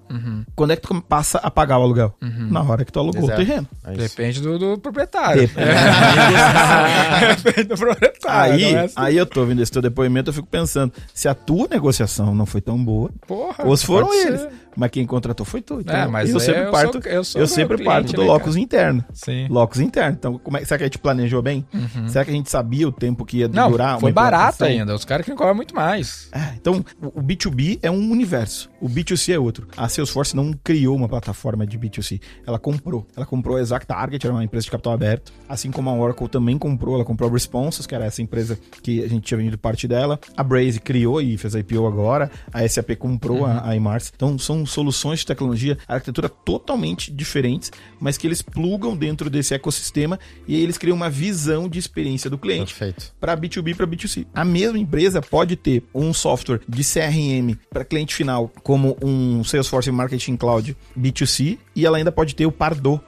Quando é que tu passa a pagar o aluguel? Na hora que tu alugou Exato. o terreno. É. Depende do, do proprietário. Depende. É. Depende do proprietário. Aí, é assim. aí eu tô ouvindo esse teu depoimento, eu fico pensando, se a tua negociação não foi tão boa, Porra, ou se foram eles. ser. Mas quem contratou foi tu. Então, É, mas eu sempre eu parto, sou- eu sou eu sempre parto do né, locus interno. Sim. Locus interno. Então, como é, será que a gente planejou bem? Será que a gente sabia o tempo que ia Uhum. Não, durar? foi barato ainda. Os caras que cobram muito mais. É, então, o o B2B é um universo. O B2C é outro. A Salesforce não criou uma plataforma de B2C. Ela comprou. Ela comprou a Exact Target, era uma empresa de capital aberto. Assim como a Oracle também comprou. Ela comprou a Responses, que era essa empresa que a gente tinha vendido parte dela. A Braze criou e fez a IPO agora. A SAP comprou a, a Imars. Então, são soluções de tecnologia, arquitetura totalmente diferentes, mas que eles plugam dentro desse ecossistema e aí eles criam uma visão de experiência do cliente Perfeito. para B2B para B2C. A mesma empresa pode ter um software de CRM para cliente final, como um Salesforce Marketing Cloud B2C, e ela ainda pode ter o Pardot,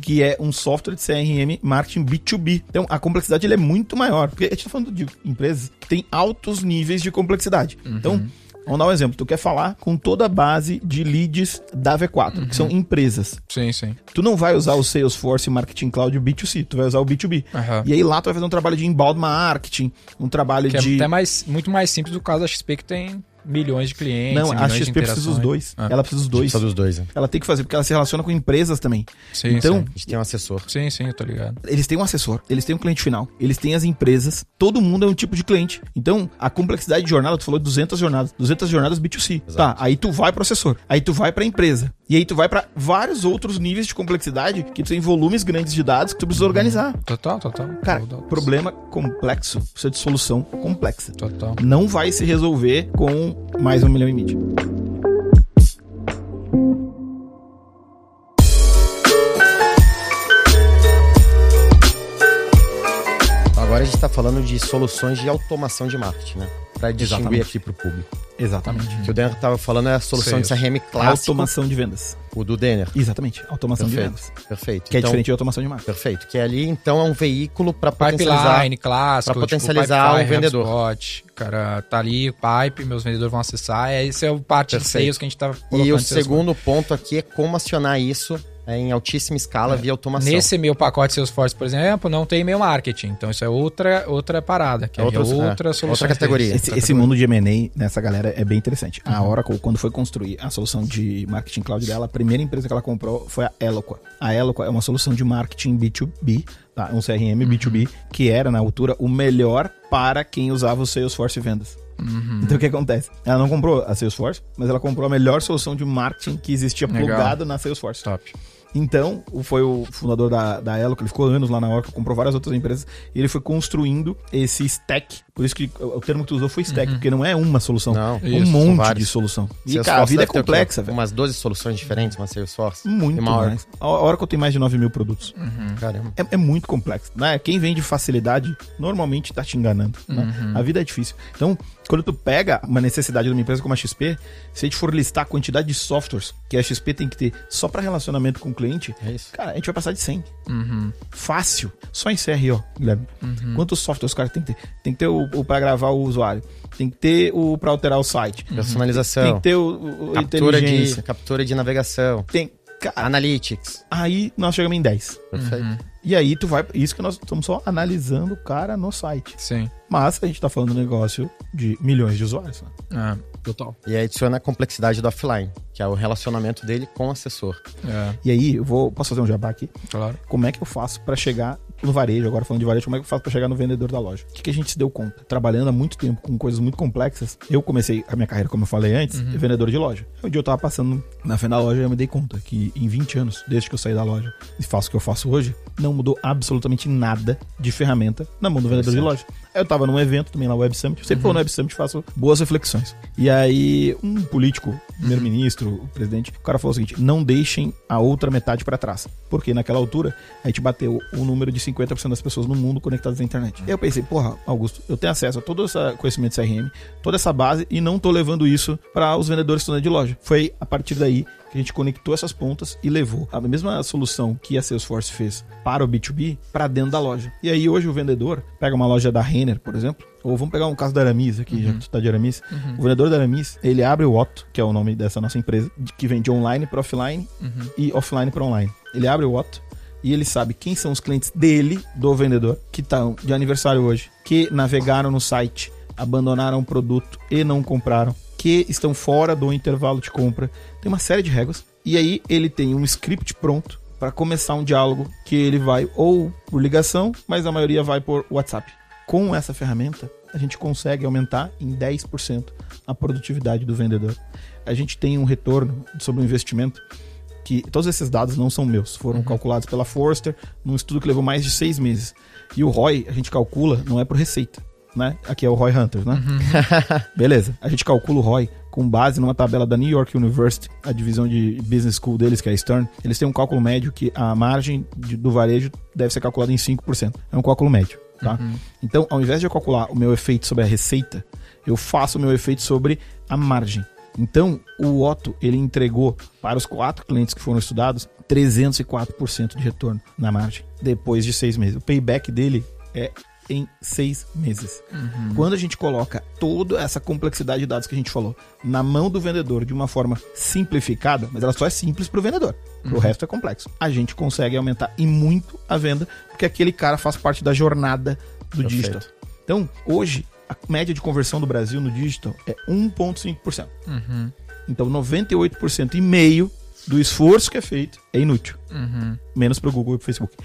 que é um software de CRM marketing B2B. Então a complexidade é muito maior, porque a gente está falando de empresas que têm altos níveis de complexidade. Então, Vamos dar um exemplo. Tu quer falar com toda a base de leads da V4, que são empresas. Sim, sim. Tu não vai usar o Salesforce Marketing Cloud B2C, tu vai usar o B2B. Aham. E aí lá tu vai fazer um trabalho de inbound marketing, um trabalho Que é de. até mais, muito mais simples do caso da XP que tem milhões de clientes. Não, a XP precisa dos dois. Ah. Ela precisa dos dois. Precisa dos dois, né? Ela tem que fazer, porque ela se relaciona com empresas também. Sim, Então, sim. A gente tem um assessor. Sim, sim, eu tô ligado. Eles têm um assessor, eles têm um cliente final, eles têm as empresas, todo mundo é um tipo de cliente. Então, a complexidade de jornada, tu falou de 200 jornadas, 200 jornadas B2C. Tá, aí tu vai pro assessor, aí tu vai pra empresa, e aí tu vai pra vários outros níveis de complexidade que tu tem volumes grandes de dados que tu precisa organizar. Total, total. Cara, Total. problema complexo, precisa de solução complexa. Total. Não vai se resolver com mais um milhão e meio. a gente está falando de soluções de automação de marketing, né? Para distinguir Exatamente. aqui para o público. Exatamente. O que o Denner estava falando é a solução Sales. de CRM clássico, Automação de vendas. o do Denner. Exatamente. Automação de Perfeito. vendas. Perfeito. Que é Então, diferente de automação de marketing. Perfeito. Que ali, então, é um veículo para potencializar. Pipeline clássico, pra potencializar tipo, o vendedor. HubSpot. Cara, tá ali o pipe, meus vendedores vão acessar. é- Esse é o parte de Perfeito. sales que a gente tá. E o segundo ponto aqui é como acionar isso é, em altíssima escala via automação. Nesse meu pacote Salesforce, por exemplo, não tem e-mail marketing. Então isso é outra, outra parada, que é Outra- outra, é, solução. outra categoria. Esse, esse mundo de M&A nessa galera é bem interessante. A Oracle, quando foi construir a solução de marketing cloud dela, a primeira empresa que ela comprou foi a Eloqua. A Eloqua é uma solução de marketing B2B, tá? um CRM B2B, que era, na altura, o melhor para quem usava o Salesforce Vendas. Então o que acontece? Ela não comprou a Salesforce, mas ela comprou a melhor solução de marketing que existia Legal. plugado na Salesforce. Top. Então, o- foi o fundador da, da Elo, que ele ficou anos lá na Oracle, comprou várias outras empresas, e ele foi construindo esse stack. Por isso que o termo que tu usou foi stack, porque não é uma solução, Não, é isso, um são monte de solução. E, Salesforce cara, a vida é complexa, velho. Umas 12 soluções diferentes, uma Salesforce. Muito uma Oracle. mais. A Oracle tem mais de 9 mil produtos. Caramba. É, é muito complexo. Né? Quem vende facilidade normalmente tá te enganando. né? A vida é difícil. Então, quando tu pega uma necessidade de uma empresa como a XP, se a gente for listar a quantidade de softwares que a XP tem que ter só para relacionamento com o cliente, É cara, a gente vai passar de 100. Fácil. Só em CRO, Guilherme. Quantos softwares os caras tem que ter? Tem que ter o, o para gravar o usuário. Tem que ter o para alterar o site. Tem Personalização. que ter o, o- o captura, inteligência. de, captura de navegação. Tem. Cara, Analytics. aí nós chegamos em 10. Perfeito. E aí tu vai. Isso que nós estamos só analisando o cara no site. Sim. Mas a gente tá falando de um negócio de milhões de usuários. né? Ah, Total. E aí adiciona a complexidade do offline, que é o relacionamento dele com o assessor. é, E aí, eu vou. Posso fazer um jabá aqui? claro. Como é que eu faço pra chegar no varejo? Agora falando de varejo, como é que eu faço pra chegar no vendedor da loja? O que, que a gente se deu conta? Trabalhando há muito tempo com coisas muito complexas, eu comecei a minha carreira, como eu falei antes, vendedor de loja. Um dia eu tava passando na frente da loja e eu me dei conta que em 20 anos, desde que eu saí da loja e faço o que eu faço hoje, não mudou absolutamente nada de ferramenta na mão do vendedor de loja. Aí Eu tava num evento também na Web Summit, eu sempre vou no Web Summit faço boas reflexões. E aí, um político, primeiro-ministro, o presidente, o cara falou o seguinte: não deixem a outra metade pra trás. Porque naquela altura, a gente bateu o número de 50% das pessoas no mundo conectadas à internet. Eu pensei, porra, Augusto, eu tenho acesso a todo esse conhecimento de CRM, toda essa base, e não tô levando isso para os vendedores que estão dentro de loja. Foi a partir daí que a gente conectou essas pontas e levou a mesma solução que a Salesforce fez para o B2B para dentro da loja. E aí hoje o vendedor pega uma loja da Renner, por exemplo, ou vamos pegar um caso da Aramis aqui, já que tu tá de Aramis. O vendedor da Aramis, ele abre o Otto, que é o nome dessa nossa empresa, que vende online para offline e offline para online. Ele abre o Otto e ele sabe quem são os clientes dele, do vendedor, que estão de aniversário hoje, que navegaram no site, abandonaram o produto e não compraram, que estão fora do intervalo de compra. Tem uma série de regras. E aí ele tem um script pronto para começar um diálogo que ele vai ou por ligação, mas a maioria vai por WhatsApp. Com essa ferramenta, a gente consegue aumentar em 10% a produtividade do vendedor. A gente tem um retorno sobre o investimento que todos esses dados não são meus, foram calculados pela Forrester num estudo que levou mais de seis meses. E o ROI a gente calcula não é por receita, né? Aqui é o ROI Hunter, né? Beleza. A gente calcula o ROI com base numa tabela da New York University, a divisão de Business School deles, que é a Stern. Eles têm um cálculo médio que a margem de- do varejo deve ser calculada em 5%. É um cálculo médio, tá? Então, ao invés de eu calcular o meu efeito sobre a receita, eu faço o meu efeito sobre a margem. Então, o Otto, ele entregou para os quatro clientes que foram estudados 304% de retorno na margem, depois de seis meses. O payback dele é em seis meses. Quando a gente coloca toda essa complexidade de dados que a gente falou na mão do vendedor de uma forma simplificada, mas ela só é simples para o vendedor, o resto é complexo. A gente consegue aumentar e muito a venda, porque aquele cara faz parte da jornada do Perfeito. digital. Então, hoje, a média de conversão do Brasil no digital é 1,5%. Então, 98% e meio do esforço que é feito é inútil. Menos para o Google e para o Facebook.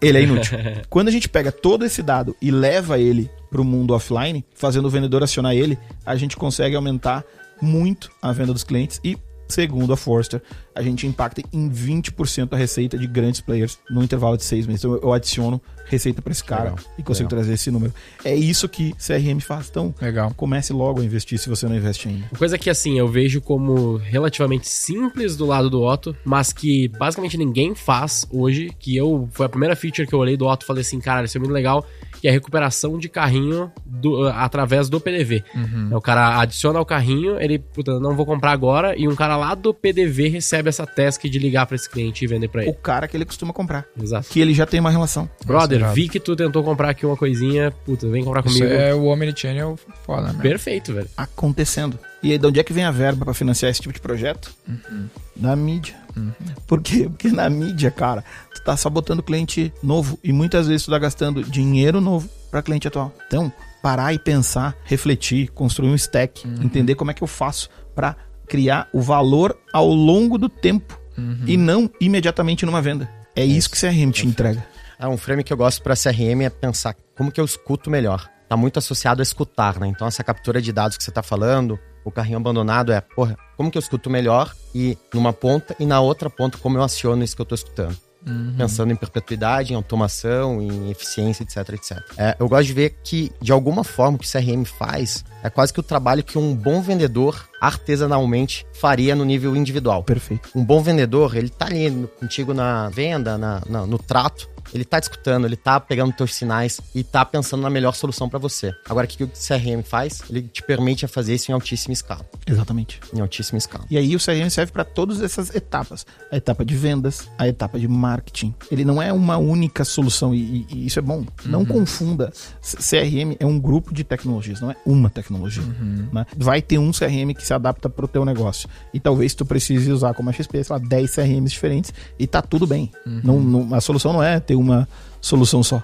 Ele é inútil. Quando a gente pega todo esse dado e leva ele para o mundo offline, fazendo o vendedor acionar ele, a gente consegue aumentar muito a venda dos clientes e segundo a Forrester, a gente impacta em 20% a receita de grandes players no intervalo de seis meses. Então eu adiciono receita para esse cara Legal, e consigo legal. trazer esse número. É isso que CRM faz. Então, Legal. comece logo a investir se você não investe ainda. Uma coisa que, assim, eu vejo como relativamente simples do lado do Otto, mas que basicamente ninguém faz hoje, que eu foi a primeira feature que eu olhei do Otto e falei assim, cara, isso é muito legal, que é a recuperação de carrinho do, através do PDV. Uhum. O cara adiciona o carrinho, ele, puta, não vou comprar agora, e um cara lá do PDV recebe essa task de ligar pra esse cliente e vender pra O ele. cara que ele costuma comprar. Exato. Que ele já tem uma relação. Brother, vi que tu tentou comprar aqui uma coisinha, puta, vem comprar Isso comigo. é o Omnichannel foda, né? Perfeito, velho. acontecendo. E aí, de onde é que vem a verba pra financiar esse tipo de projeto? Da mídia. Por quê? Porque na mídia, cara, tu tá só botando cliente novo e muitas vezes tu tá gastando dinheiro novo pra cliente atual. Então, parar e pensar, refletir, construir um stack, entender como é que eu faço pra criar o valor ao longo do tempo e não imediatamente numa venda. É isso que CRM te entrega. Ah, um frame que eu gosto para CRM é pensar como que eu escuto melhor. Tá muito associado a escutar, né? Então essa captura de dados que você tá falando, o carrinho abandonado é, porra, como que eu escuto melhor e numa ponta e na outra ponta como eu aciono isso que eu tô escutando. Pensando em perpetuidade, em automação, em eficiência, etc, etc. É, eu gosto de ver que, de alguma forma, o que o CRM faz é quase que o trabalho que um bom vendedor artesanalmente faria no nível individual. Perfeito. Um bom vendedor, ele tá ali contigo na venda, na, na- no trato, ele tá te escutando, ele tá pegando teus sinais e tá pensando na melhor solução para você. Agora, o que, o CRM faz? Ele te permite fazer isso em altíssima escala. Exatamente. Em altíssima escala. E aí o CRM serve para todas essas etapas. A etapa de vendas, a etapa de marketing. Ele não é uma única solução e, e isso é bom. Não confunda. CRM é um grupo de tecnologias, não é uma tecnologia. né? Vai ter um CRM que se adapta para o teu negócio. E talvez tu precise usar como a XP, sei lá, 10 CRMs diferentes e tá tudo bem. Não, não- a solução não é ter uma solução só.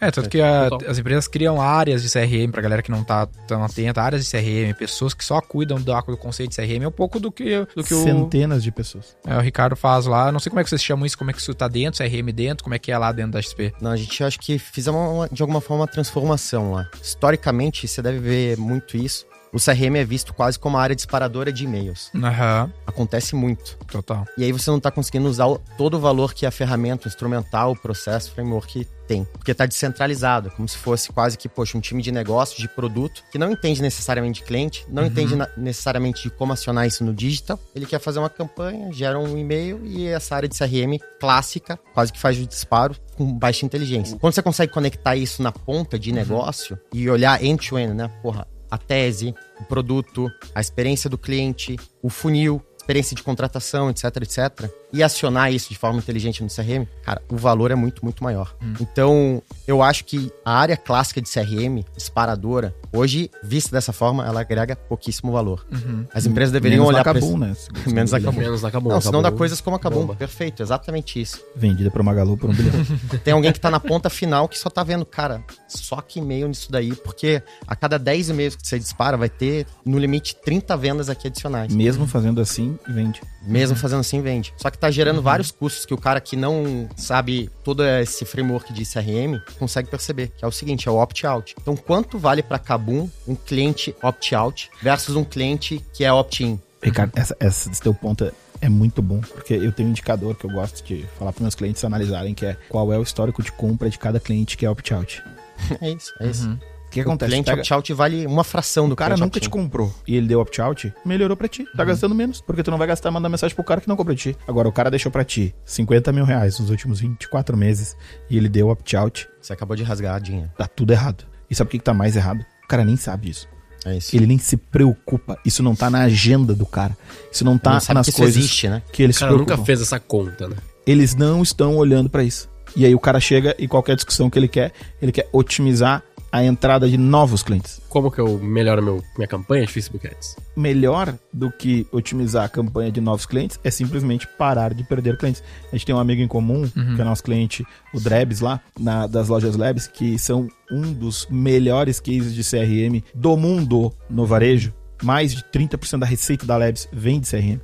É, tanto que a- Total. as empresas criam áreas de CRM pra galera que não tá tão atenta, áreas de CRM, pessoas que só cuidam do, do conceito de CRM, é um pouco do que, do que o, Centenas de pessoas. é, o Ricardo faz lá. Não sei como é que vocês chamam isso, como é que isso tá dentro, CRM dentro, como é que é lá dentro da XP. Não, a gente acho que fizemos uma- de alguma forma uma transformação lá. Historicamente, você deve ver muito isso. O CRM é visto quase como uma área disparadora de e-mails. Aham, Acontece muito. total. E aí você não tá conseguindo usar todo o valor que a ferramenta, o instrumental, o processo, o framework tem. Porque tá descentralizado, como se fosse quase que, poxa, um time de negócio, de produto, que não entende necessariamente de cliente, não entende na- necessariamente de como acionar isso no digital. Ele quer fazer uma campanha, gera um e-mail e essa área de CRM clássica quase que faz o disparo com baixa inteligência. Quando você consegue conectar isso na ponta de negócio e olhar end-to-end, né? Porra, a tese, o produto, a experiência do cliente, o funil, experiência de contratação, etc, etc, e acionar isso de forma inteligente no CRM, cara, o valor é muito, muito maior. Então, eu acho que a área clássica de CRM, disparadora, hoje, vista dessa forma, ela agrega pouquíssimo valor. As empresas deveriam Menos olhar para isso. né? Menos na Kabum. Menos acabou. Não, senão dá acabou. coisas como acabou. Bomba. Perfeito, exatamente isso. Vendida pro Magalu por um bilhão. Tem alguém que tá na ponta final que só tá vendo, cara, só que e-mail nisso daí, porque a cada 10 e-mails que você dispara, vai ter, no limite, 30 vendas aqui adicionais. Mesmo fazendo assim, vende. Mesmo fazendo assim, vende. Só que tá gerando vários custos que o cara que não sabe todo esse framework de CRM consegue perceber, que é o seguinte, é o opt-out. Então, quanto vale para Kabum um cliente opt-out versus um cliente que é opt-in? Ricardo, essa, essa, esse teu ponto é, é muito bom, porque eu tenho um indicador que eu gosto de falar para meus clientes analisarem, que é qual é o histórico de compra de cada cliente que é opt-out. É isso, é isso. O que O acontece? cliente Pega- opt-out vale uma fração do o cara nunca te comprou e ele deu opt-out, melhorou pra ti. Tá gastando menos, porque tu não vai gastar mandar mensagem pro cara que não comprou de ti. Agora, o cara deixou pra ti 50 mil reais nos últimos 24 meses e ele deu opt-out, Você acabou de rasgar a dinheiro. tá tudo errado. E sabe o que, que tá mais errado? O cara nem sabe disso. É isso. Ele nem se preocupa. Isso não tá na agenda do cara. Isso não tá nas coisas existe, né? que ele O se cara nunca fez essa conta, né? eles não estão olhando pra isso. E aí o cara chega e qualquer discussão que ele quer, ele quer otimizar a entrada de novos clientes. Como que eu melhoro meu, minha campanha de Facebook Ads? Melhor do que otimizar a campanha de novos clientes é simplesmente parar de perder clientes. A gente tem um amigo em comum, que é nosso cliente, o Drebs lá, na- das lojas Labs, que são um dos melhores cases de CRM do mundo no varejo. Mais de 30% da receita da Labs vem de CRM.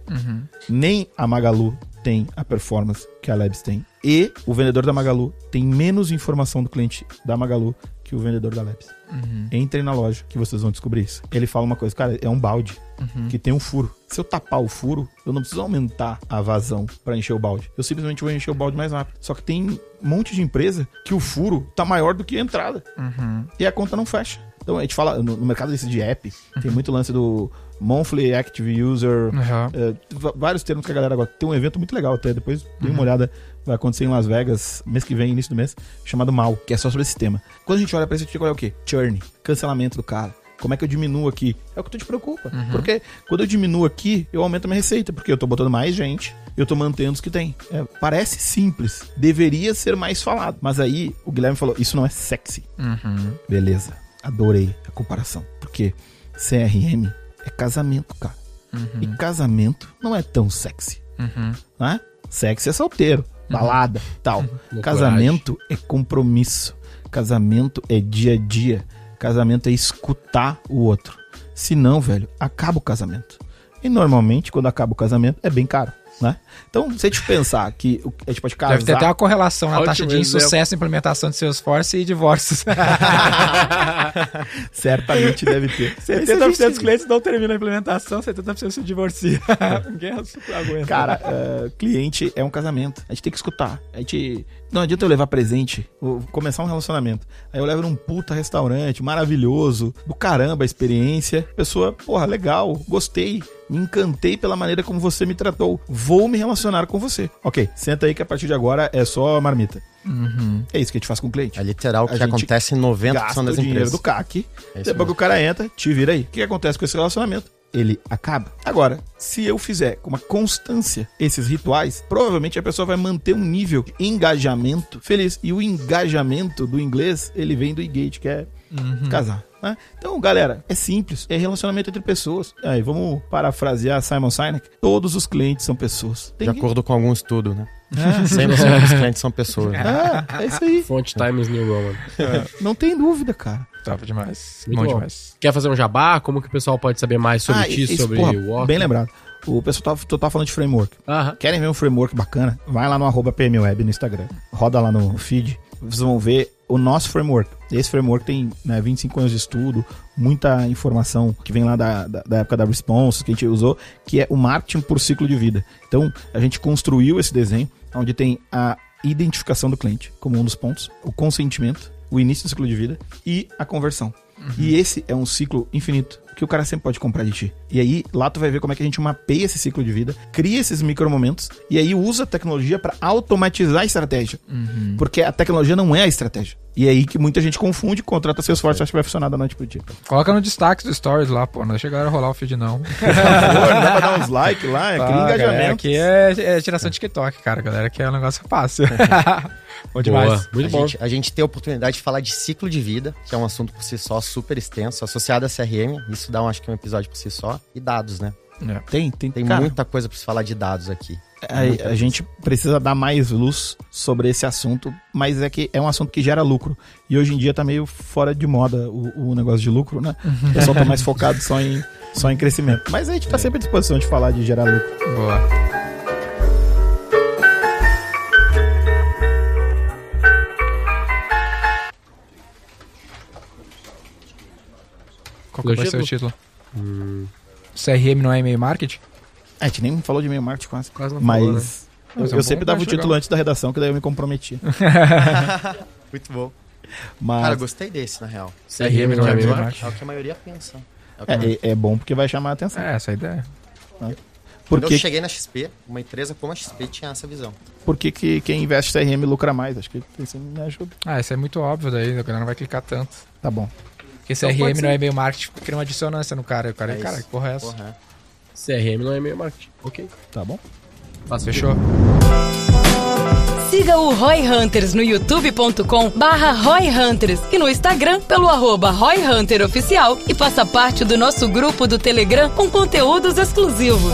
Nem a Magalu tem a performance que a Labs tem. E o vendedor da Magalu tem menos informação do cliente da Magalu que o vendedor da Labs. Entrem na loja que vocês vão descobrir isso. Ele fala uma coisa, cara, é um balde que tem um furo. Se eu tapar o furo, eu não preciso aumentar a vazão para encher o balde. Eu simplesmente vou encher o balde mais rápido. Só que tem um monte de empresa que o furo tá maior do que a entrada. E a conta não fecha. Então a gente fala, no, no mercado desse de app, tem muito lance do Monthly Active User, Uhum. vários termos que a galera gosta. Tem um evento muito legal até, depois dê uma olhada, vai acontecer em Las Vegas, mês que vem, início do mês, chamado MAL, que é só sobre esse tema. Quando a gente olha pra isso, a gente olha o quê? Churn, cancelamento do cara. Como é que eu diminuo aqui? É o que tu te preocupa. Porque quando eu diminuo aqui, eu aumento a minha receita, porque eu tô botando mais gente, eu tô mantendo os que tem. É, parece simples, deveria ser mais falado. Mas aí o Guilherme falou: isso não é sexy. Uhum. Beleza, adorei a comparação. Porque CRM é casamento, cara. E casamento não é tão sexy, Uhum. né? Sexy é solteiro, balada, tal. Casamento é compromisso. Casamento é dia a dia. Casamento é escutar o outro. Se não, velho, acaba o casamento. E normalmente, quando acaba o casamento, é bem caro, né? Então, se a gente pensar que a gente pode casar... Deve ter até uma correlação na Ótimo taxa de insucesso implementação de Salesforce e divórcios. Certamente deve ter. Mas se a 70% gente- dos clientes não terminam a implementação, 70% se divorcia. Ninguém aguenta. Cara, é, cliente é um casamento. A gente tem que escutar. A gente. Não adianta eu levar presente, vou começar um relacionamento. Aí eu levo num puta restaurante, maravilhoso, do caramba a experiência. Pessoa, porra, legal, gostei, me encantei pela maneira como você me tratou. Vou me relacionar com você. Ok, senta aí que a partir de agora é só marmita. Uhum. É isso que a gente faz com o cliente. É literal o que acontece em 90% Gasta o das dinheiro empresas. do CAC. É depois que o cara entra, te vira aí. O que acontece com esse relacionamento? Ele acaba. Agora, se eu fizer com uma constância esses rituais, provavelmente a pessoa vai manter um nível de engajamento feliz. E o engajamento do inglês, ele vem do engage, que é casar. né? Então, galera, é simples. É relacionamento entre pessoas. Aí, vamos parafrasear Simon Sinek. Todos os clientes são pessoas. Tem De que- acordo com algum estudo, né? É. 100% dos clientes são pessoas. né? É, é isso aí. Fonte Times New Roman. Não tem dúvida, cara. Top demais. Muito bom, bom. demais. Quer fazer um jabá? Como que o pessoal pode saber mais sobre Ah, ti, isso, sobre porra, o Walker? Bem lembrado. O pessoal tá, tu tá falando de framework. Aham. Querem ver um framework bacana? Vai lá no arroba PMWeb no Instagram. Roda lá no feed. Vocês vão ver o nosso framework. Esse framework tem né, 25 anos de estudo, muita informação que vem lá da, da, da época da Response, que a gente usou, que é o marketing por ciclo de vida. Então, a gente construiu esse desenho, onde tem a identificação do cliente como um dos pontos, o consentimento, o início do ciclo de vida e a conversão. E esse é um ciclo infinito que o cara sempre pode comprar de ti. E aí, lá tu vai ver como é que a gente mapeia esse ciclo de vida, cria esses micromomentos e aí usa a tecnologia para automatizar a estratégia. Porque a tecnologia não é a estratégia. E é aí que muita gente confunde, contrata seus fortes, acha que vai funcionar da noite pro dia. Por Coloca no destaque do Stories lá, pô. Não deixa a rolar o feed, não. favor, dá pra dar uns likes lá, é cria Ah, galera, engajamento. Aqui é, é tiração TikTok, cara. Galera, que é um negócio fácil. bom demais. Boa, muito a, bom. gente, a gente tem a oportunidade de falar de ciclo de vida, que é um assunto por si só super extenso, associado a CRM. Isso dá, um, acho que, um episódio por si só. E dados, né? É. Tem, tem, Tem cara, muita coisa pra se falar de dados aqui. a, a gente precisa dar mais luz sobre esse assunto, mas é que é um assunto que gera lucro. E hoje em dia tá meio fora de moda o, o negócio de lucro, né? O pessoal tá mais focado só em, só em crescimento. Mas a gente tá sempre à disposição de falar de gerar lucro. Boa. Qual que vai ser o título? CRM não é e-mail marketing? A gente nem falou de e-mail marketing quase. Quase não Mas falou, né? eu, Mas é eu um sempre bom dava o título legal. antes da redação, que daí eu me comprometia. Muito bom. Mas Cara, gostei desse, na real. CRM não é e-mail e-mail É o que a maioria pensa. É que é, é- é bom porque vai chamar a atenção. É, essa é a ideia. Quando Porque, eu cheguei na XP, uma empresa como a XP tinha essa visão. porque que quem investe em CRM lucra mais? Acho que isso me ajuda. Ah, isso é muito óbvio daí, a galera não vai clicar tanto. Tá bom. Porque Então CRM não é e-mail marketing, cria uma dissonância no cara. E o cara, É cara, isso. que porra é essa? Porra, CRM não é e-mail marketing. Ok. Tá bom. Faço Fechou? Siga o Roy Hunters no youtube.com barra Roy Hunters e no Instagram pelo arroba Roy Hunter Oficial e faça parte do nosso grupo do Telegram com conteúdos exclusivos.